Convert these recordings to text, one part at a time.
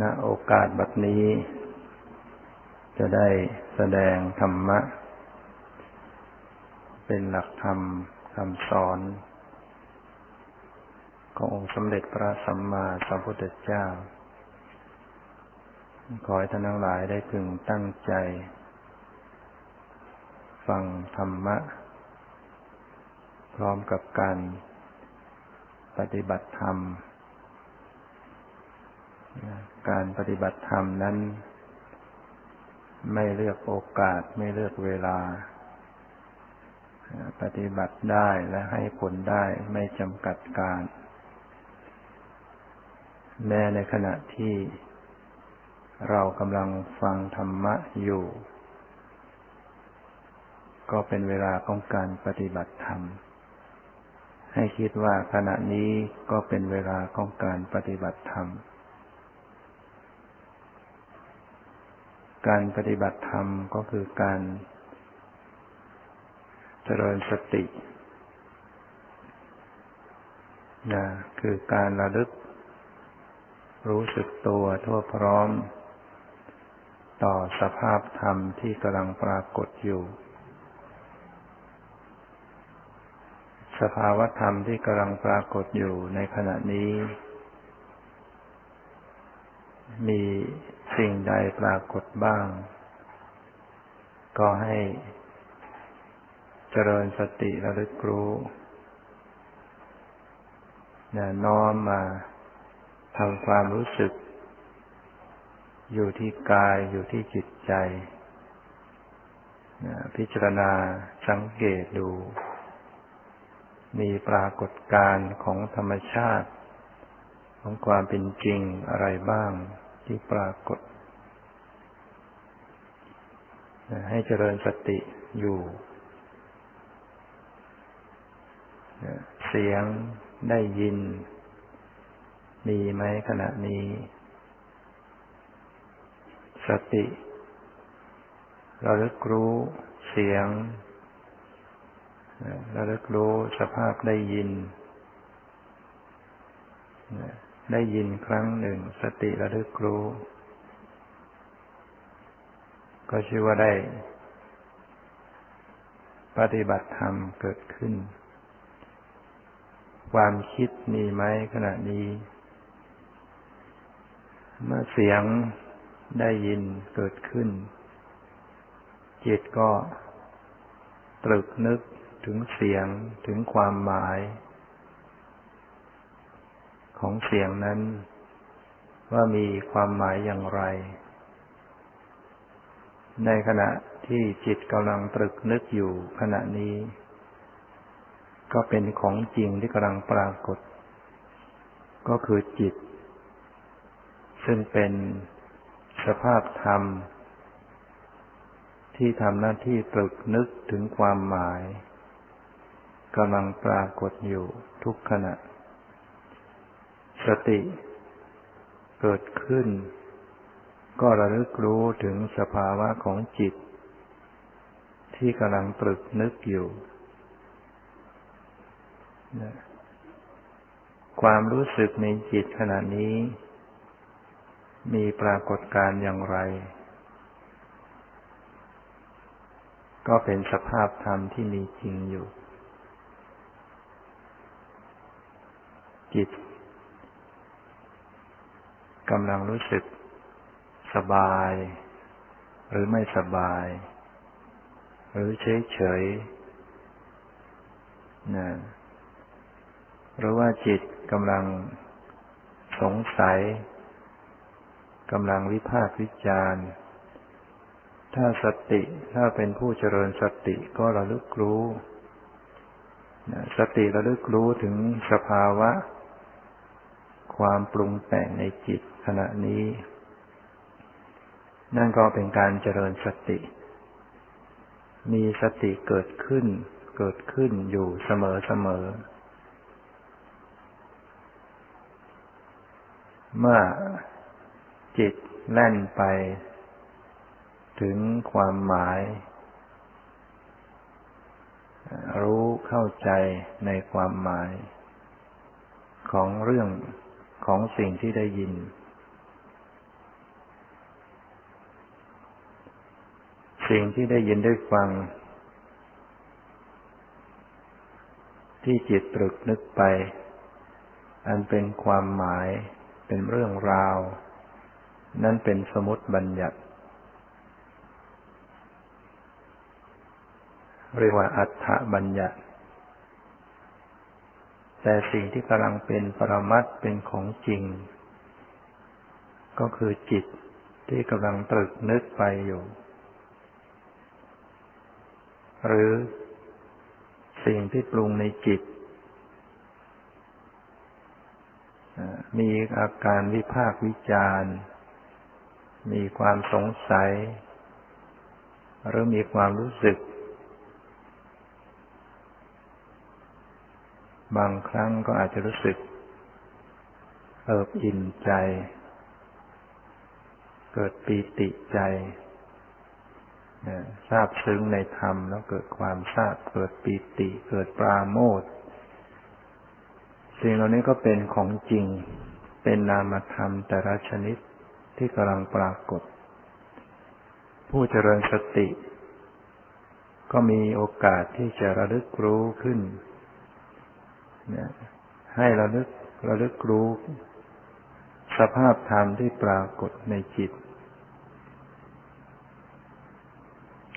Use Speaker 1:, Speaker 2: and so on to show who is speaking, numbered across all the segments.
Speaker 1: ณโอกาสบัดนี้ จะได้แสดงธรรมะ เป็นหลักธรรมคำสอนขององค์สมเด็จพระสัมมาสัมพุทธเจ้า ขอให้ท่านทั้งหลายได้พึงตั้งใจ ฟังธรรมะ พร้อมกับการปฏิบัติธรรม การปฏิบัติธรรมนั้น ไม่เลือกโอกาสไม่เลือกเวลา ปฏิบัติได้และให้ผลได้ไม่จำกัดการ แม้ในขณะที่เรากำลังฟังธรรมะอยู่ ก็เป็นเวลาของการปฏิบัติธรรม ให้คิดว่าขณะนี้ก็เป็นเวลาของการปฏิบัติธรรม การปฏิบัติธรรมก็คือการเจริญสตินะคือการระลึก รู้สึกตัวทั่วพร้อม ต่อสภาพธรรมที่กำลังปรากฏอยู่ สภาวะธรรมที่กำลังปรากฏอยู่ในขณะนี้ มีสิ่งใดปรากฏบ้าง ก็ให้เจริญสติระลึกรู้น้อมมาทำความรู้สึก อยู่ที่กายอยู่ที่จิตใจพิจารณาสังเกตดู มีปรากฏการณ์ของธรรมชาติ ของความเป็นจริงอะไรบ้าง ที่ปรากฏ ให้เจริญสติอยู่ เสียงได้ยิน มีไหมขณะนี้ สติเราลึกรู้เสียงเราลึกรู้สภาพได้ยิน ได้ยินครั้งหนึ่ง สติระลึกรู้ ก็ชื่อว่าได้ ปฏิบัติธรรมเกิดขึ้น ความคิดมีไหมขณะนี้ เมื่อเสียงได้ยินเกิดขึ้น จิตก็ตรึกนึกถึงเสียงถึงความหมาย ของเสียงนั้น ว่ามีความหมายอย่างไร ในขณะที่จิตกำลังตรึกนึกอยู่ขณะนี้ ก็เป็นของจริงที่กำลังปรากฏ ก็คือจิต ซึ่งเป็นสภาพธรรม ที่ทำหน้าที่ตรึกนึกถึงความหมายกำลังปรากฏอยู่ทุกขณะ สติเกิดขึ้น ก็ระลึกรู้ถึงสภาวะของจิต ที่กำลังตรึกนึกอยู่ ความรู้สึกในจิตขณะนี้ มีปรากฏการอย่างไร ก็เป็นสภาพธรรมที่มีจริงอยู่ จิต กำลังรู้สึกสบาย หรือไม่สบาย หรือเฉยเฉยนะหรือว่าจิตกำลังสงสัยกำลังวิพากษ์วิจารณ์ถ้าสติถ้าเป็นผู้เจริญสติก็ระลึกรู้ สติระลึกรู้ถึงสภาวะ ความปรุงแต่งในจิตขณะนี้ นั่นก็เป็นการเจริญสติ มีสติเกิดขึ้น เกิดขึ้นอยู่เสมอเสมอ เมื่อจิตแล่นไป ถึงความหมาย รู้เข้าใจในความหมายของเรื่อง ของสิ่งที่ได้ยิน สิ่งที่ได้ยินได้ฟัง ที่จิตตรึกนึกไป อันเป็นความหมาย เป็นเรื่องราว นั่นเป็นสมุติบัญญัติ เรียกว่าอัฏฐบัญญัติ แต่สิ่งที่กำลังเป็นปรมัตเป็นของจริง ก็คือจิตที่กำลังตรึกนึกไปอยู่ หรือสิ่งที่ปรุงในจิต มีอาการวิภาควิจารมีความสงสัย หรือมีความรู้สึก บางครั้งก็อาจจะรู้สึก เอิบอิ่มใจ เกิดปีติใจทราบซึ้งในธรรมแล้วเกิดความทราบเกิดปีติ เกิดปราโมทสิ่งเหล่านี้ก็เป็นของจริง เป็นนามธรรมแต่ละชนิดที่กำลังปรากฏ ผู้เจริญสติ ก็มีโอกาสที่จะระลึกรู้ขึ้น ให้ระลึกระลึกรู้ สภาพธรรมที่ปรากฏในจิต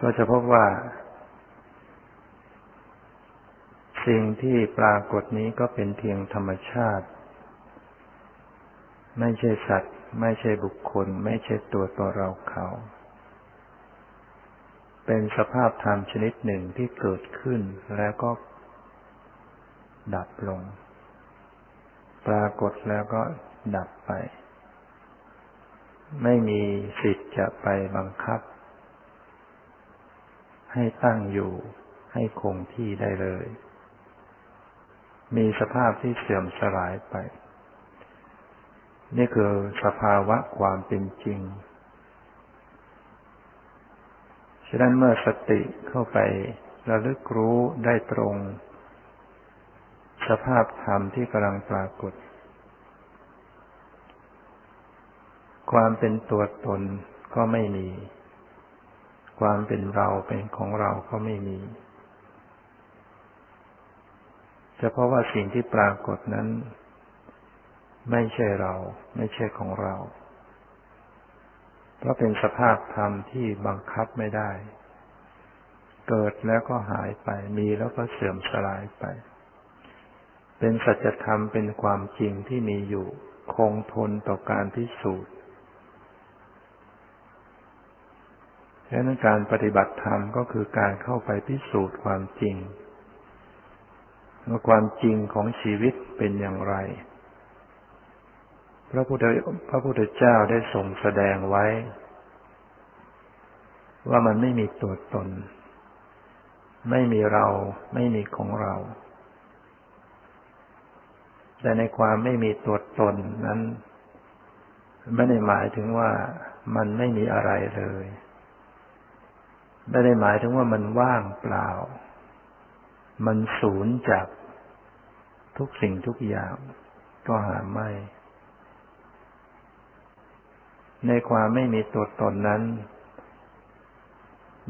Speaker 1: ก็จะพบว่า สิ่งที่ปรากฏนี้ก็เป็นเพียงธรรมชาติ ไม่ใช่สัตว์ ไม่ใช่บุคคล ไม่ใช่ตัวตัวเราเขาเป็นสภาพธรรมชนิดหนึ่งที่เกิดขึ้นแล้วก็ ดับลง ปรากฏแล้วก็ดับไป ไม่มีสิทธิ์จะไปบังคับ ให้ตั้งอยู่ให้คงที่ได้เลย มีสภาพที่เสื่อมสลายไป นี่คือสภาวะความเป็นจริงฉะนั้นเมื่อสติเข้าไประลึกรู้ได้ตรง สภาพธรรมที่กำลังปรากฏ ความเป็นตัวตนก็ไม่มี ความเป็นเราเป็นของเราก็ไม่มีเฉพาะว่าสิ่งที่ปรากฏนั้น ไม่ใช่เรา ไม่ใช่ของเรา เพราะเป็นสภาพธรรมที่บังคับไม่ได้ เกิดแล้วก็หายไปมีแล้วก็เสื่อมสลายไป เป็นสัจธรรมเป็นความจริงที่มีอยู่ คงทนต่อการพิสูจน์ฉะนั้นการปฏิบัติธรรมก็คือการเข้าไปพิสูจน์ความจริงว่าความจริงของชีวิตเป็นอย่างไร พระพุทธพระพุทธเจ้าได้ทรงแสดงไว้ ว่ามันไม่มีตัวตน ไม่มีเราไม่มีของเรา แต่ในความไม่มีตัวตนนั้น ไม่ได้หมายถึงว่ามันไม่มีอะไรเลย ไม่ได้หมายถึงว่ามันว่างเปล่า มันสูญจากทุกสิ่งทุกอย่าง ก็หาไม่ ในความไม่มีตัวตนนั้น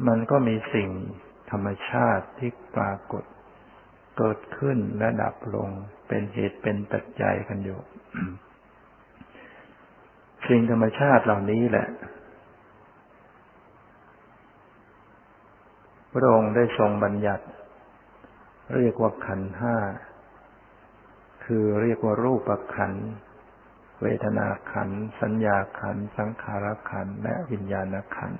Speaker 1: มันก็มีสิ่งธรรมชาติที่ปรากฏ เกิดขึ้นและดับลง เป็นเหตุเป็นปัจจัยกันอยู่สิ่งธรรมชาติเหล่านี้แหละ พระองค์ได้ทรงบัญญัติ เรียกว่าขันห้า คือเรียกว่ารูปขัน เวทนาขัน สัญญาขัน สังขารขัน และวิญญาณขัน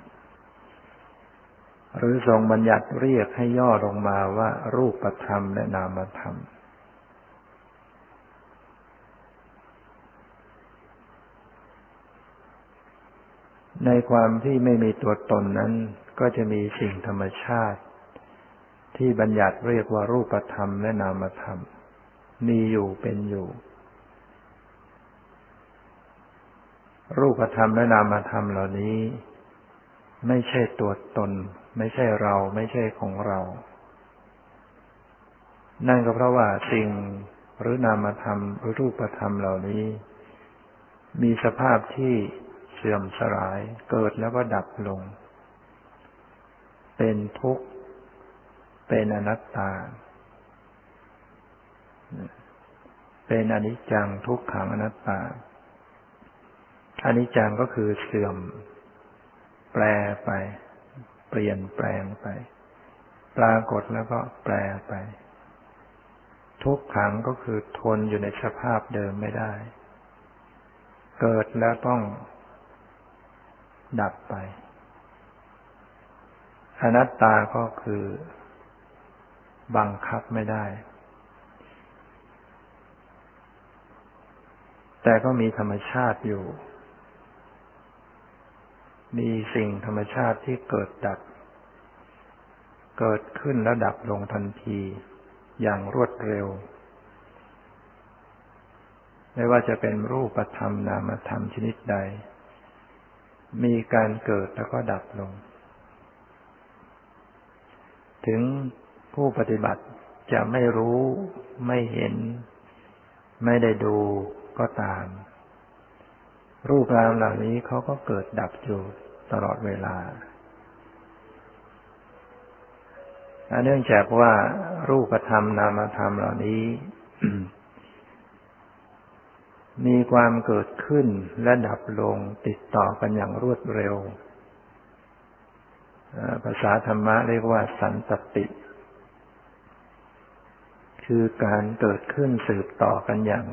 Speaker 1: หรือทรงบัญญัติเรียกให้ย่อลงมาว่ารูปธรรมและนามธรรม ในความที่ไม่มีตัวตนนั้น ก็จะมีสิ่งธรรมชาติ ที่บัญญัติเรียกว่ารูปธรรมและนามธรรม มีอยู่เป็นอยู่ รูปธรรมและนามธรรมเหล่านี้ ไม่ใช่ตัวตน ไม่ใช่เราไม่ใช่ของเรา นั่นก็เพราะว่าสิ่งหรือนามธรรมหรือรูปธรรมเหล่านี้ มีสภาพที่ เสื่อมสลาย เกิดแล้วก็ดับลง เป็นทุกข์ เป็นอนัตตา เป็นอนิจจังทุกขังอนัตตาอนิจจังก็คือเสื่อม แปรไป เปลี่ยนแปลงไป ปรากฏแล้วก็แปรไป ทุกขังก็คือทนอยู่ในสภาพเดิมไม่ได้ เกิดแล้วต้อง ดับไป อนัตตาก็คือ บังคับไม่ได้ แต่ก็มีธรรมชาติอยู่ มีสิ่งธรรมชาติที่เกิดดับ เกิดขึ้นแล้วดับลงทันที อย่างรวดเร็วไม่ว่าจะเป็นรูปธรรมนามธรรมชนิดใด มีการเกิดแล้วก็ดับลง ถึงผู้ปฏิบัติจะไม่รู้ไม่เห็น ไม่ได้ดูก็ตาม รูปรามเหล่านี้เขาก็เกิดดับอยู่ตลอดเวลาเนื่องจากว่ารูปธรรมนามธรรมเหล่านี้ มีความเกิดขึ้นและดับลงติดต่อกันอย่างรวดเร็ว ภาษาธรรมะเรียกว่าสันตติ คือการเกิดขึ้นสืบต่อกันอย่าง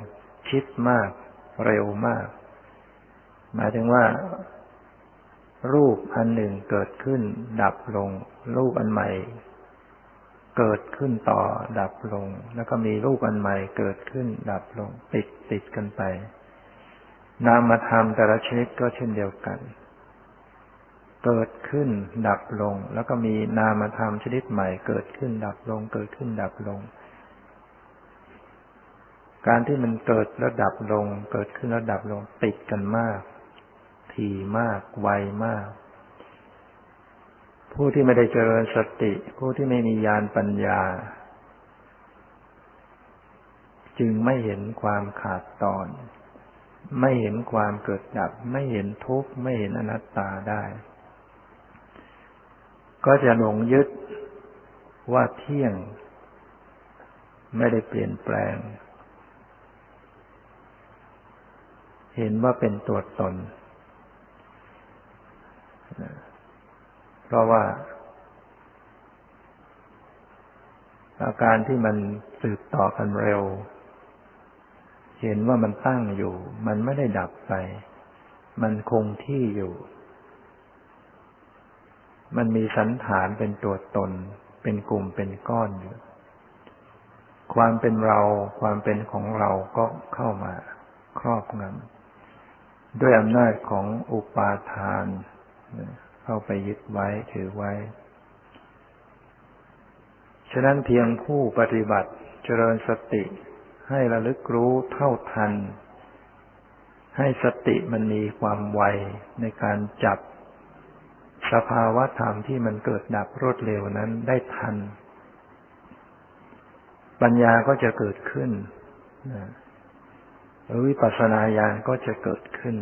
Speaker 1: ชิดมากเร็วมาก หมายถึงว่า รูปอันหนึ่งเกิดขึ้น ดับลง รูปอันใหม่ เกิดขึ้นต่อดับลง แล้วก็มีรูปอันใหม่เกิดขึ้นดับลง ติดติดกันไป นามธรรมแต่ละชนิดก็เช่นเดียวกัน เกิดขึ้นดับลง แล้วก็มีนามธรรมชนิดใหม่ เกิดขึ้นดับลง เกิดขึ้นดับลง การที่มันเกิดแล้วดับลง เกิดขึ้นแล้วดับลง ติดกันมาก ถี่มาก ไวมาก ผู้ที่ไม่ได้เจริญสติ ผู้ที่ไม่มีญาณปัญญา จึงไม่เห็นความขาดตอน ไม่เห็นความเกิดดับ ไม่เห็นทุกข์ ไม่เห็นอนัตตาได้ ก็จะหลงยึดว่าเที่ยง ไม่ได้เปลี่ยนแปลง เห็นว่าเป็นตัวตน ราะว่า อาการที่มันสืบต่อกันเร็ว เห็นว่ามันตั้งอยู่ มันไม่ได้ดับไป มันคงที่อยู่ มันมีสันฐานเป็นตัวตน เป็นกลุ่มเป็นก้อนอยู่ ความเป็นเรา ความเป็นของเราก็เข้ามาครอบงำด้วยอำนาจของอุปาทาน เข้าไปยึดไว้ถือไว้ ฉะนั้นเพียงผู้ปฏิบัติเจริญสติให้ระลึกรู้เท่าทัน ให้สติมันมีความไวในการจับสภาวะธรรมที่มันเกิดดับรวดเร็วนั้นได้ทัน ปัญญาก็จะเกิดขึ้นหรือวิปัสสนาญาณก็จะเกิดขึ้น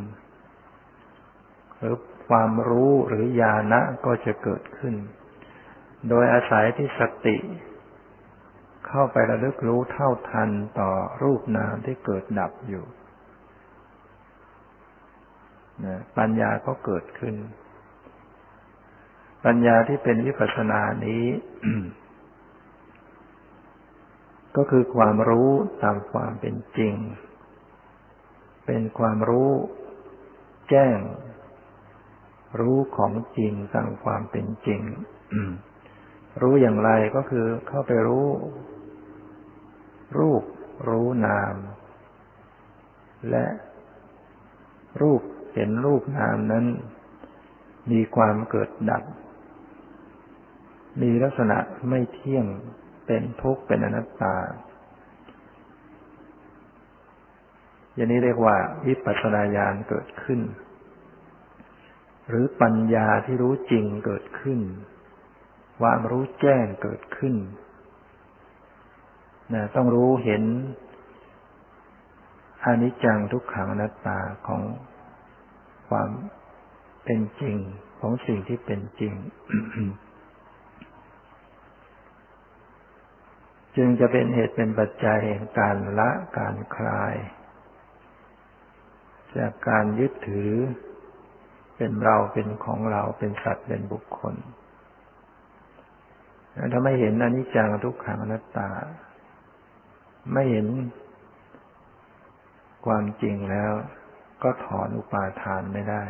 Speaker 1: หรือ ความรู้หรือญาณะก็จะเกิดขึ้น โดยอาศัยที่สติ เข้าไประลึกรู้เท่าทันต่อรูปนามที่เกิดดับอยู่ปัญญาก็เกิดขึ้น ปัญญาที่เป็นวิปัสสนานี้ ก็คือความรู้ตามความเป็นจริง เป็นความรู้แจ้ง รู้ของจริงตามความเป็นจริงรู้อย่างไรก็คือเข้าไปรู้ รูป รู้นาม และรูปเห็นรูปนามนั้น มีความเกิดดับ มีลักษณะไม่เที่ยงเป็นทุกข์เป็นอนัตตา อย่างนี้เรียกว่าวิปัสสนาญาณเกิดขึ้น หรือปัญญาที่รู้จริงเกิดขึ้นความรู้แจ้งเกิดขึ้นนะต้องรู้เห็นอนิจจังทุกขังอนัตตาของความเป็นจริงของสิ่งที่เป็นจริง จึงจะเป็นเหตุเป็นปัจจัยแห่งการละการคลาย จากการยึดถือ เป็นเราเป็นของเราเป็นสัตว์เป็นบุคคลถ้าไม่เห็นอนิจจังทุกขังอนัตตา ไม่เห็นความจริงแล้ว ก็ถอนอุปาทานไม่ได้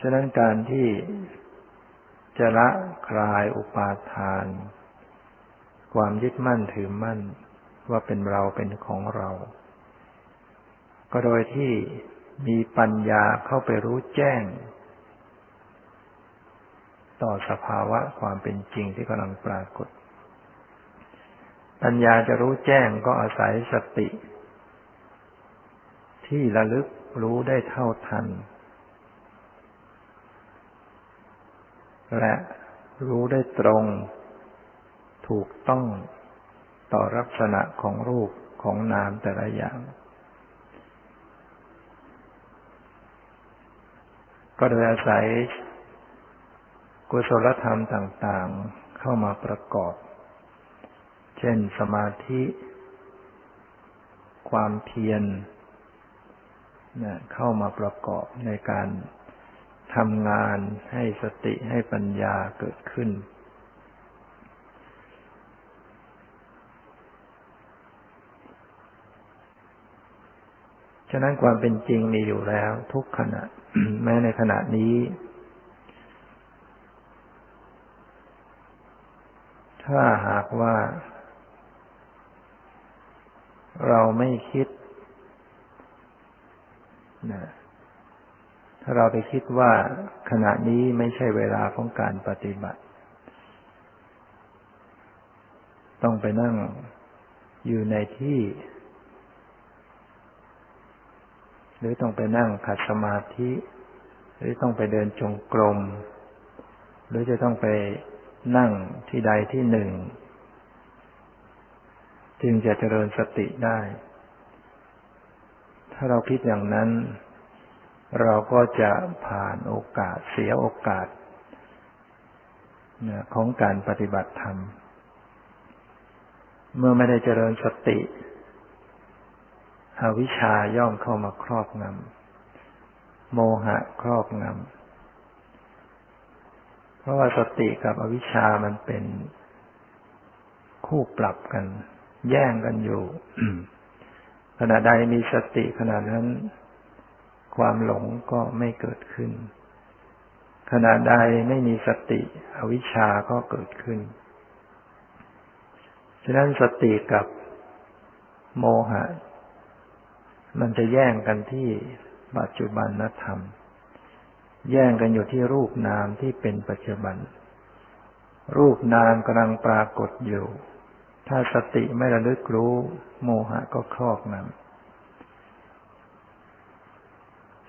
Speaker 1: ฉะนั้นการที่จะละคลายอุปาทาน ความยึดมั่นถือมั่นว่าเป็นเราเป็นของเรา ก็โดยที่มีปัญญาเข้าไปรู้แจ้ง ต่อสภาวะความเป็นจริงที่กำลังปรากฏ ปัญญาจะรู้แจ้งก็อาศัยสติ ที่ระลึกรู้ได้เท่าทัน และรู้ได้ตรง ถูกต้องต่อลักษณะของรูปของนามแต่ละอย่าง ก็โดยอาศัยกุศลธรรมต่างๆ เข้ามาประกอบ เช่นสมาธิ ความเพียรเข้ามาประกอบในการทำงานให้สติให้ปัญญาเกิดขึ้น ฉะนั้นความเป็นจริงมีอยู่แล้ว ทุกขณะ แม้ในขณะนี้ ถ้าหากว่า เราไม่คิดนะถ้าเราไปคิดว่าขณะนี้ไม่ใช่เวลาของการปฏิบัติ ต้องไปนั่งอยู่ในที่ หรือต้องไปนั่งขัดสมาธิ หรือต้องไปเดินจงกรม หรือจะต้องไปนั่งที่ใดที่หนึ่ง จึงจะเจริญสติได้ ถ้าเราคิดอย่างนั้น เราก็จะผ่านโอกาสเสียโอกาสของการปฏิบัติธรรม เมื่อไม่ได้เจริญสติ อวิชาย่อมเข้ามาครอบงำโมหะครอบงำเพราะว่าสติกับอวิชามันเป็นคู่ปรับกัน แย่งกันอยู่ขณะใดมีสติขณะนั้น ความหลงก็ไม่เกิดขึ้น ขณะใดไม่มีสติ อวิชชาก็เกิดขึ้น ฉะนั้นสติกับโมหะ มันจะแย่งกันที่ปัจจุบันนธรรม แย่งกันอยู่ที่รูปนามที่เป็นปัจจุบัน รูปนามกำลังปรากฏอยู่ ถ้าสติไม่ระลึกรู้ โมหะก็ครอบงำ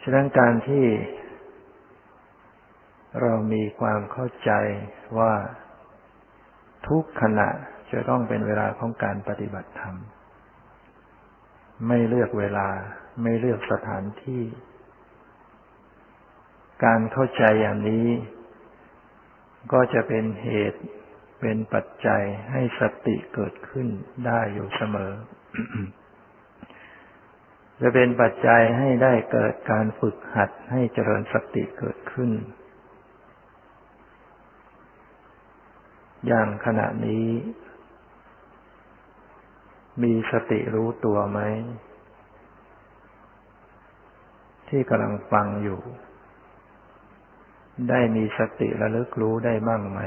Speaker 1: ฉะนั้นการที่เรามีความเข้าใจว่าทุกขณะจะต้องเป็นเวลาของการปฏิบัติธรรม ไม่เลือกเวลา ไม่เลือกสถานที่ การเข้าใจอย่างนี้ ก็จะเป็นเหตุเป็นปัจจัยให้สติเกิดขึ้นได้อยู่เสมอ จะเป็นปัจจัยให้ได้เกิดการฝึกหัดให้เจริญสติเกิดขึ้น อย่างขณะนี้ มีสติรู้ตัวไหม ที่กำลังฟังอยู่ ได้มีสติระลึกรู้ได้บ้างไหม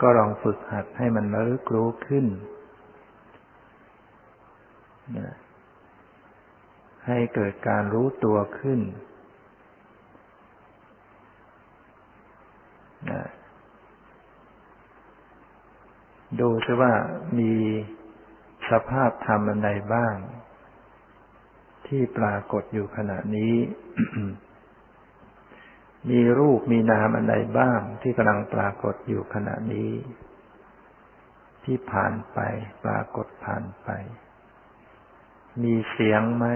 Speaker 1: ก็ลองฝึกหัดให้มันระลึกรู้ขึ้น ให้เกิดการรู้ตัวขึ้น ดูซิว่ามีสภาพธรรมอันใดบ้าง ที่ปรากฏอยู่ขณะนี้ มีรูปมีนามอันใดบ้าง ที่กำลังปรากฏอยู่ขณะนี้ ที่ผ่านไป ปรากฏผ่านไป มีเสียงไหม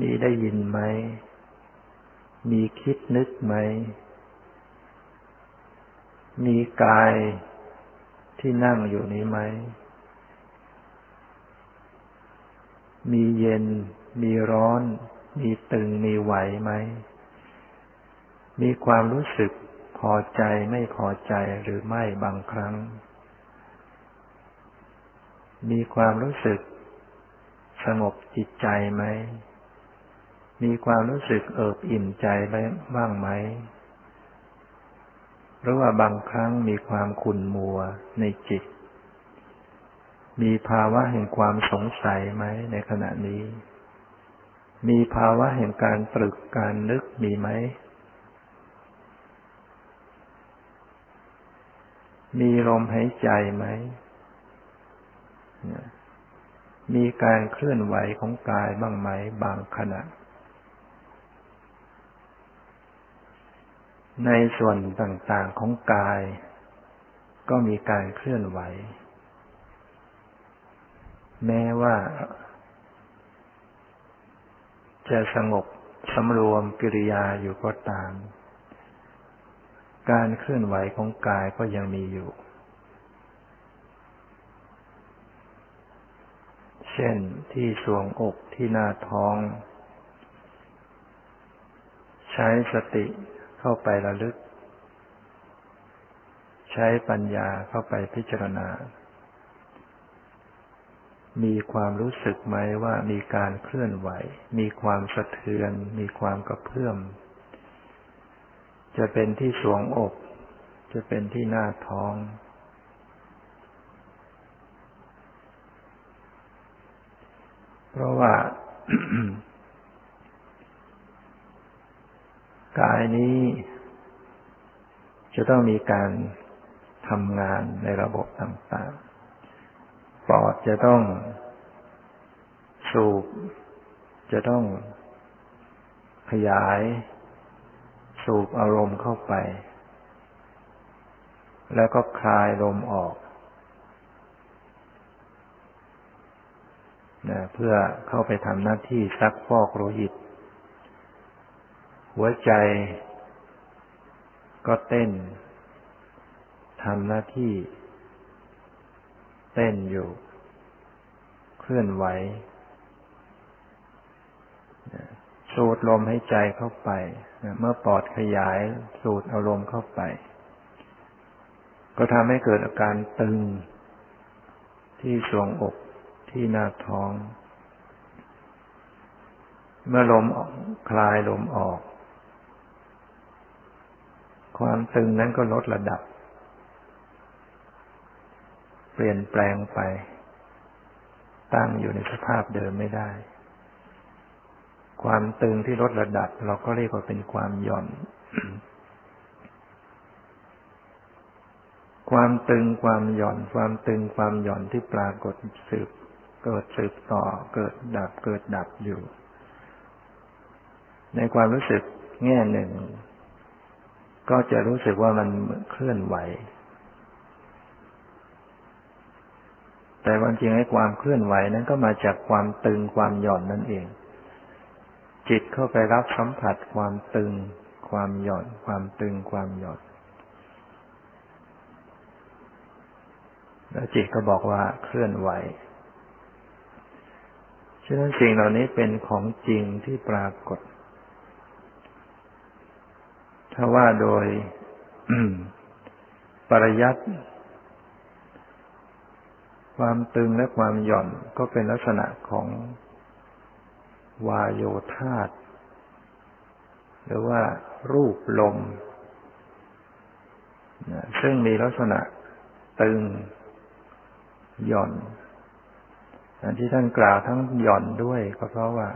Speaker 1: มีได้ยินไหม มีคิดนึกไหม มีกาย ที่นั่งอยู่นี้ไหม มีเย็น มีร้อน มีตึง มีไหวไหม มีความรู้สึกพอใจไม่พอใจหรือไม่บางครั้ง มีความรู้สึก สงบจิตใจไหม มีความรู้สึกเอิบอิ่มใจบ้างไหม หรือว่าบางครั้งมีความขุ่นมัวในจิต มีภาวะแห่งความสงสัยไหมในขณะนี้ มีภาวะแห่งการตรึกการนึกมีไหม มีลมหายใจไหม มีการเคลื่อนไหวของกายบ้างไหมบางขณะ ในส่วนต่างๆของกาย ก็มีการเคลื่อนไหว แม้ว่า จะสงบสำรวมกิริยาอยู่ก็ตาม การเคลื่อนไหวของกายก็ยังมีอยู่ เช่นที่สวงอกที่หน้าท้อง ใช้สติ เข้าไประลึก ใช้ปัญญาเข้าไปพิจารณา มีความรู้สึกไหมว่ามีการเคลื่อนไหว มีความสะเทือน มีความกระเพื่อม จะเป็นที่สวงอก จะเป็นที่หน้าท้องเพราะว่า กายนี้จะต้องมีการทำงานในระบบต่างๆ ปอดจะต้องสูบ จะต้องขยาย สูบอารมณ์เข้าไป แล้วก็คลายลมออกนะเพื่อเข้าไปทำหน้าที่ซักฟอกโลหิต หัวใจก็เต้นทำหน้าที่ เต้นอยู่ เคลื่อนไหว สูดลมให้ใจเข้าไป เมื่อปอดขยายสูดอารมณ์เข้าไป ก็ทำให้เกิดอาการตึง ที่สวงอกที่หน้าท้อง เมื่อลมคลายลมออก ความตึงนั้นก็ลดระดับ เปลี่ยนแปลงไป ตั้งอยู่ในสภาพเดิมไม่ได้ ความตึงที่ลดระดับ เราก็เรียกว่าเป็นความหย่อน ความตึงความหย่อน ความตึงความหย่อนที่ปรากฏสืบ เกิดสืบต่อ เกิดดับเกิดดับอยู่ ในความรู้สึกแง่หนึ่ง ก็จะรู้สึกว่ามันเคลื่อนไหว แต่ควันจริงไอ้ความเคลื่อนไหวนั้นก็มาจากความตึงความหย่อนนั่นเอง จิตเข้าไปรับสัมผัสความตึง ความหย่อน ความตึงความหย่อนแล้วจิตก็บอกว่าเคลื่อนไหว ฉะนั้นสิ่งเหล่านี้เป็นของจริงที่ปรากฏ ถ้าว่าโดยปริยัติความตึงและความหย่อนก็เป็นลักษณะของวายโยธาตหรือว่ารูปลม ซึ่งมีลักษณะตึงหย่อนอันที่ท่านกล่าวทั้งหย่อนด้วยก็เพราะว่า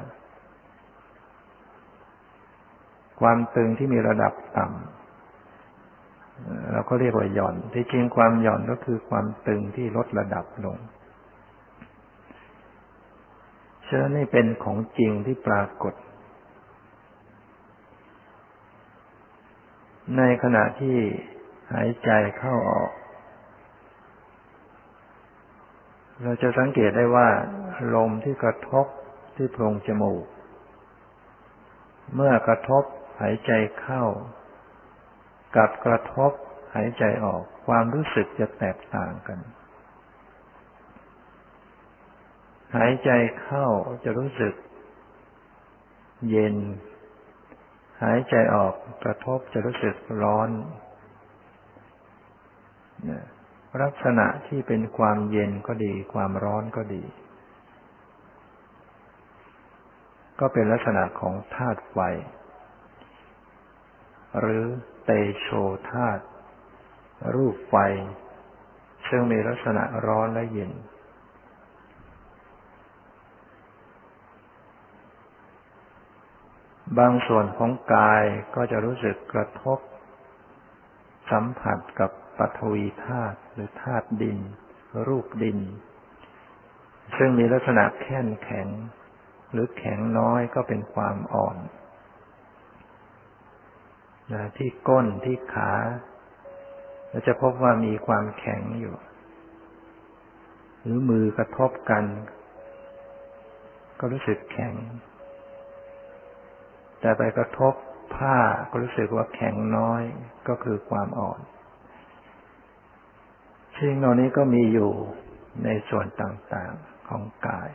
Speaker 1: ความตึงที่มีระดับต่ำเราก็เรียกว่าหย่อน ที่จริงความหย่อนก็คือความตึงที่ลดระดับลงเชื่อนี่เป็นของจริงที่ปรากฏ ในขณะที่หายใจเข้าออก เราจะสังเกตได้ว่า ลมที่กระทบที่โพรงจมูก เมื่อกระทบ หายใจเข้า กับกระทบหายใจออก ความรู้สึกจะแตกต่างกัน หายใจเข้าจะรู้สึก เย็น หายใจออกกระทบจะรู้สึกร้อนลักษณะที่เป็นความเย็นก็ดี ความร้อนก็ดี ก็เป็นลักษณะของธาตุไฟ หรือเตโชธาตรูปไฟ ซึ่งมีลักษณะร้อนและเย็น บางส่วนของกายก็จะรู้สึกกระทบ สัมผัสกับปฐวีธาตุหรือธาตุดิน รูปดิน ซึ่งมีลักษณะแข็งแข็ง หรือแข็งน้อยก็เป็นความอ่อน นะที่ก้นที่ขาเราจะพบว่ามีความแข็งอยู่ หรือมือกระทบกัน ก็รู้สึกแข็ง แต่ไปกระทบผ้าก็รู้สึกว่าแข็งน้อยก็คือความอ่อนสิ่งเหล่านี้ก็มีอยู่ในส่วนต่างๆของกาย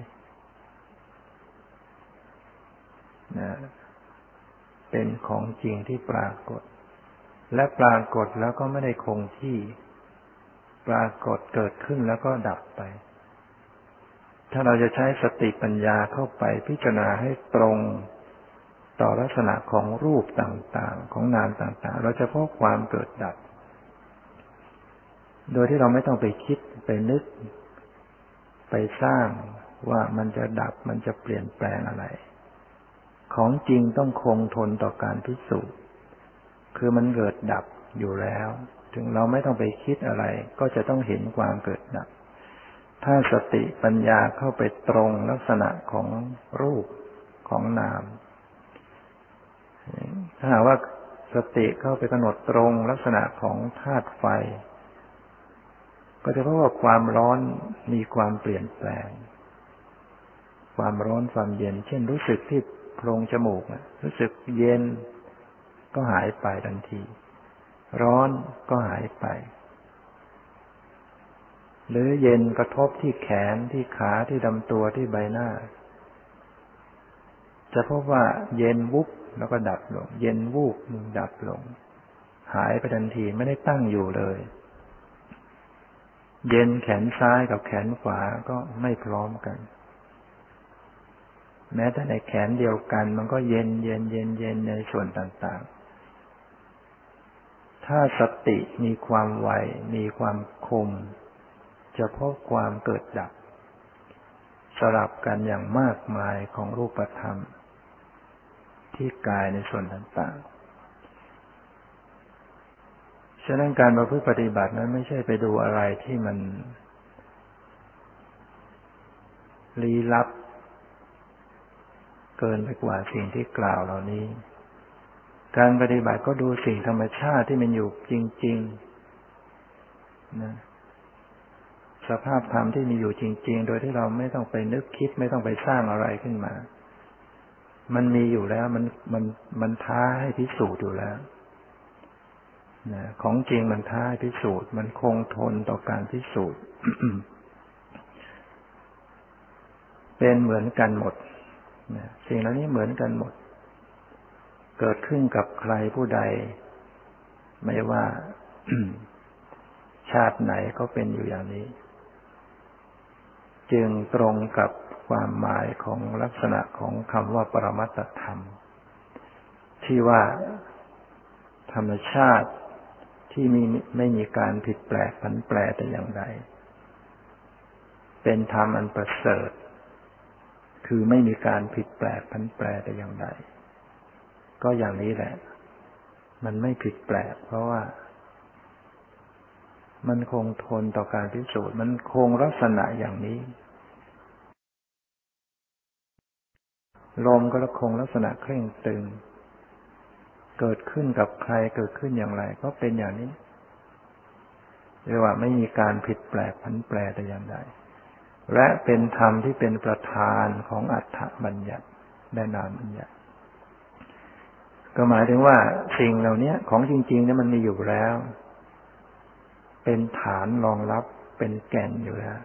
Speaker 1: นะ เป็นของจริงที่ปรากฏ และปรากฏแล้วก็ไม่ได้คงที่ ปรากฏเกิดขึ้นแล้วก็ดับไป ถ้าเราจะใช้สติปัญญาเข้าไปพิจารณาให้ตรงต่อลักษณะของรูปต่างๆ ของนามต่างๆ เราจะพบความเกิดดับ โดยที่เราไม่ต้องไปคิดไปนึก ไปสร้างว่ามันจะดับมันจะเปลี่ยนแปลงอะไร ของจริงต้องคงทนต่อการพิสูจน์ คือมันเกิดดับอยู่แล้ว ถึงเราไม่ต้องไปคิดอะไร ก็จะต้องเห็นความเกิดดับ ถ้าสติปัญญาเข้าไปตรงลักษณะของรูปของนาม ถ้าหากว่าสติเข้าไปกำหนดตรงลักษณะของธาตุไฟ ก็จะพบว่าความร้อนมีความเปลี่ยนแปลง ความร้อนความเย็น เช่นรู้สึกที่ โพรงจมูกรู้สึกเย็นก็หายไปทันที ร้อนก็หายไป หรือเย็นกระทบที่แขนที่ขาที่ลำตัวที่ใบหน้า จะพบว่าเย็นวุบแล้วก็ดับลง เย็นวูบดับลง หายไปทันทีไม่ได้ตั้งอยู่เลย เย็นแขนซ้ายกับแขนขวาก็ไม่พร้อมกัน แม้แต่ในแขนเดียวกัน มันก็เย็นเย็นเย็นเย็นในส่วนต่างๆ ถ้าสติมีความไว มีความคม จะพบความเกิดดับ สลับกันอย่างมากมายของรูปธรรม ที่กายในส่วนต่างๆฉะนั้นการประพฤติปฏิบัตินั้นไม่ใช่ไปดูอะไรที่มันลี้ลับ เกินไปกว่าสิ่งที่กล่าวเหล่านี้ การปฏิบัติก็ดูสิ่งธรรมชาติที่มันอยู่จริงๆนะสภาพธรรมที่มีอยู่จริง ๆ โดยที่เราไม่ต้องไปนึกคิดไม่ต้องไปสร้างอะไรขึ้นมา มันมีอยู่แล้วมันมันมันท้าให้พิสูจน์อยู่แล้วนะของจริงมันท้าพิสูจน์ มันคงทนต่อการพิสูจน์ เป็นเหมือนกันหมด สิ่งเหล่านี้เหมือนกันหมด เกิดขึ้นกับใครผู้ใด ไม่ว่าชาติไหนก็เป็นอยู่อย่างนี้ จึงตรงกับความหมายของลักษณะของคำว่าปรมัตธรรม ที่ว่าธรรมชาติที่มีไม่มีการผิดแปลกผันแปรแต่อย่างใด เป็นธรรมอันประเสริฐ คือไม่มีการผิดแปลกผันแปรแต่อย่างใด ก็อย่างนี้แหละ มันไม่ผิดแปลก เพราะว่า มันคงทนต่อการพิสูจน์ มันคงลักษณะอย่างนี้ ลมก็คงลักษณะเคร่งตึง เกิดขึ้นกับใครเกิดขึ้นอย่างไร ก็เป็นอย่างนี้เรียกว่าไม่มีการผิดแปลกพันแปรแต่อย่างใด และเป็นธรรมที่เป็นประธานของอัฏฐบัญญัติและนามบัญญัติก็หมายถึงว่าสิ่งเหล่านี้ของจริงๆนี่มันมีอยู่แล้ว เป็นฐานรองรับเป็นแก่นอยู่แล้ว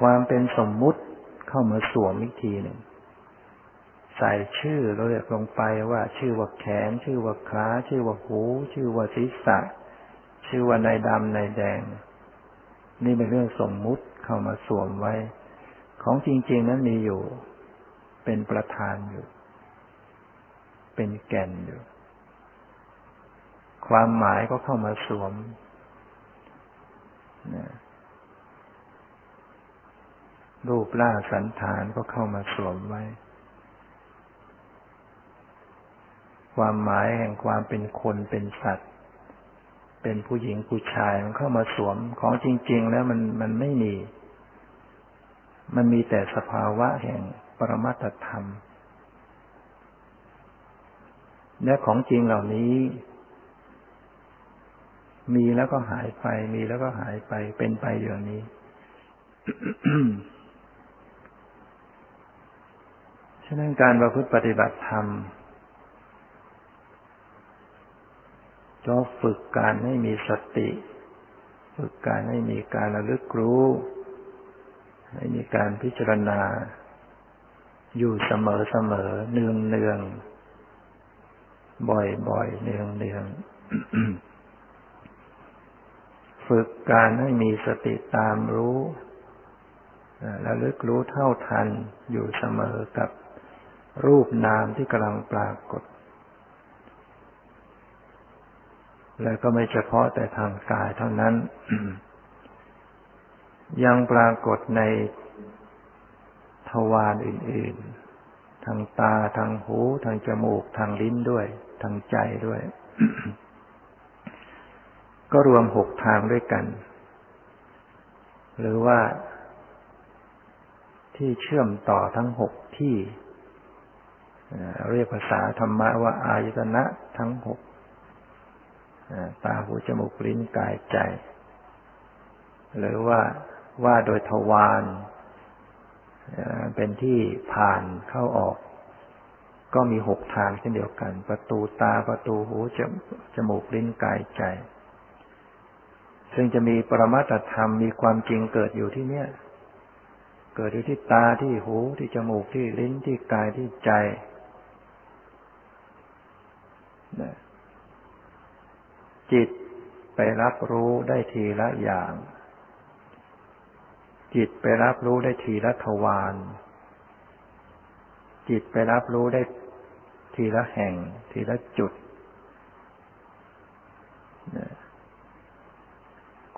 Speaker 1: ความเป็นสมมุติเข้ามาสวมอีกทีหนึ่งใส่ชื่อเราเรียกลงไปว่า ชื่อว่าแขน ชื่อว่าขาชื่อว่าหู ชื่อว่าศีรษะ ชื่อว่านายดำนายแดง นี่เป็นเรื่องสมมุติ เข้ามาสวมไว้ ของจริง ๆ นั้นมีอยู่ เป็นประธานอยู่ เป็นแก่นอยู่ ความหมายก็เข้ามาสวมรูปร่าสันฐานก็เข้ามาสวมไว้ ความหมายแห่งความเป็นคนเป็นสัตว์ เป็นผู้หญิงผู้ชายมันเข้ามาสวม ของจริง ๆ แล้วมันมันไม่มี มันมีแต่สภาวะแห่งปรมัตธรรม และของจริงเหล่านี้ มีแล้วก็หายไป มีแล้วก็หายไป เป็นไปอย่างนี้ ฉะนั้นการประพฤติปฏิบัติธรรมก็ฝึกการให้มีสติ ฝึกการให้มีการระลึกรู้ ให้มีการพิจารณา อยู่เสมอเสมอเนืองเนืองบ่อยบ่อยเนืองเนืองฝึกการให้มีสติตามรู้และลึกรู้เท่าทันอยู่เสมอกับรูปนามที่กำลังปรากฏ และก็ไม่เฉพาะแต่ทางกายเท่านั้น ยังปรากฏในทวารอื่น ๆ ทางตา ทางหู ทางจมูก ทางลิ้นด้วย ทางใจด้วย ก็รวมหกทางด้วยกัน หรือว่า ที่เชื่อมต่อทั้งหกที่ เรียกภาษาธรรมะว่า อายตนะทั้งหก ตา หู จมูก ลิ้น กาย ใจ หรือว่า ว่าโดยทวารเป็นที่ผ่านเข้าออก ก็มีหกทางเช่นเดียวกัน ประตูตาประตูหูจมูกลิ้นกายใจ ซึ่งจะมีปรมัตธรรมมีความจริงเกิดอยู่ที่เนี้ยเกิดอยู่ที่ตาที่หูที่จมูกที่ลิ้นที่กายที่ใจจิตไปรับรู้ได้ทีละอย่าง จิตไปรับรู้ได้ทีละทวารจิตไปรับรู้ได้ทีละแห่ง ทีละจุด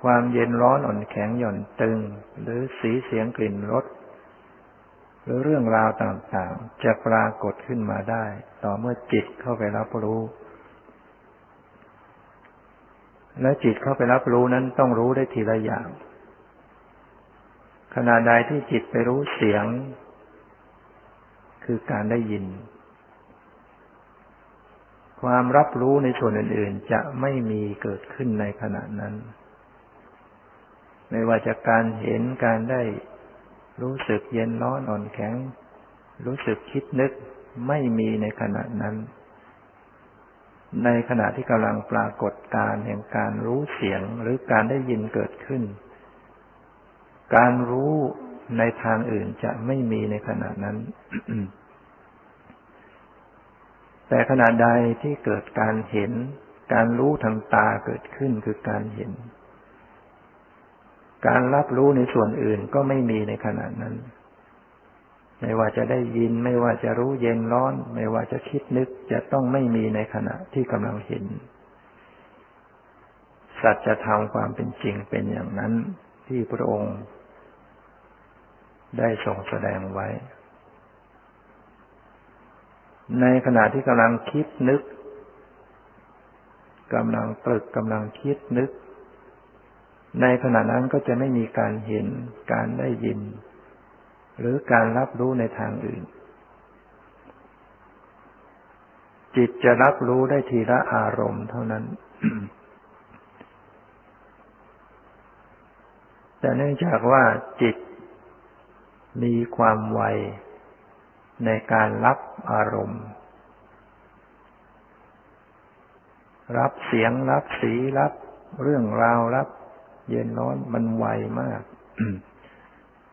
Speaker 1: ความเย็นร้อนอ่อนแข็งหย่อนตึง หรือสีเสียงกลิ่นรสหรือเรื่องราวต่างๆ จะปรากฏขึ้นมาได้ ต่อเมื่อจิตเข้าไปรับรู้ และจิตเข้าไปรับรู้นั้นต้องรู้ได้ทีละอย่าง ขณะใดที่จิตไปรู้เสียง คือการได้ยิน ความรับรู้ในส่วนอื่น ๆ จะไม่มีเกิดขึ้นในขณะนั้น ไม่ว่าจะการเห็นการได้รู้สึกเย็นร้อนอ่อนแข็ง รู้สึกคิดนึกไม่มีในขณะนั้น ในขณะที่กำลังปรากฏการแห่งการรู้เสียงหรือการได้ยินเกิดขึ้น การรู้ในทางอื่นจะไม่มีในขณะนั้น แต่ขณะใดที่เกิดการเห็น การรู้ทางตาเกิดขึ้นคือการเห็น การรับรู้ในส่วนอื่นก็ไม่มีในขณะนั้น ไม่ว่าจะได้ยิน ไม่ว่าจะรู้เย็นร้อน ไม่ว่าจะคิดนึกจะต้องไม่มีในขณะที่กำลังเห็น สัจธรรมความเป็นจริงเป็นอย่างนั้นที่พระองค์ ได้ทรงแสดงไว้ ในขณะที่กำลังคิดนึกกำลังตรึกกำลังคิดนึก ในขณะนั้นก็จะไม่มีการเห็น การได้ยิน หรือการรับรู้ในทางอื่น จิตจะรับรู้ได้ทีละอารมณ์เท่านั้น แต่เนื่องจากว่าจิต มีความไวในการรับอารมณ์ รับเสียงรับสีรับเรื่องราวรับ เย็นร้อนมันไวมาก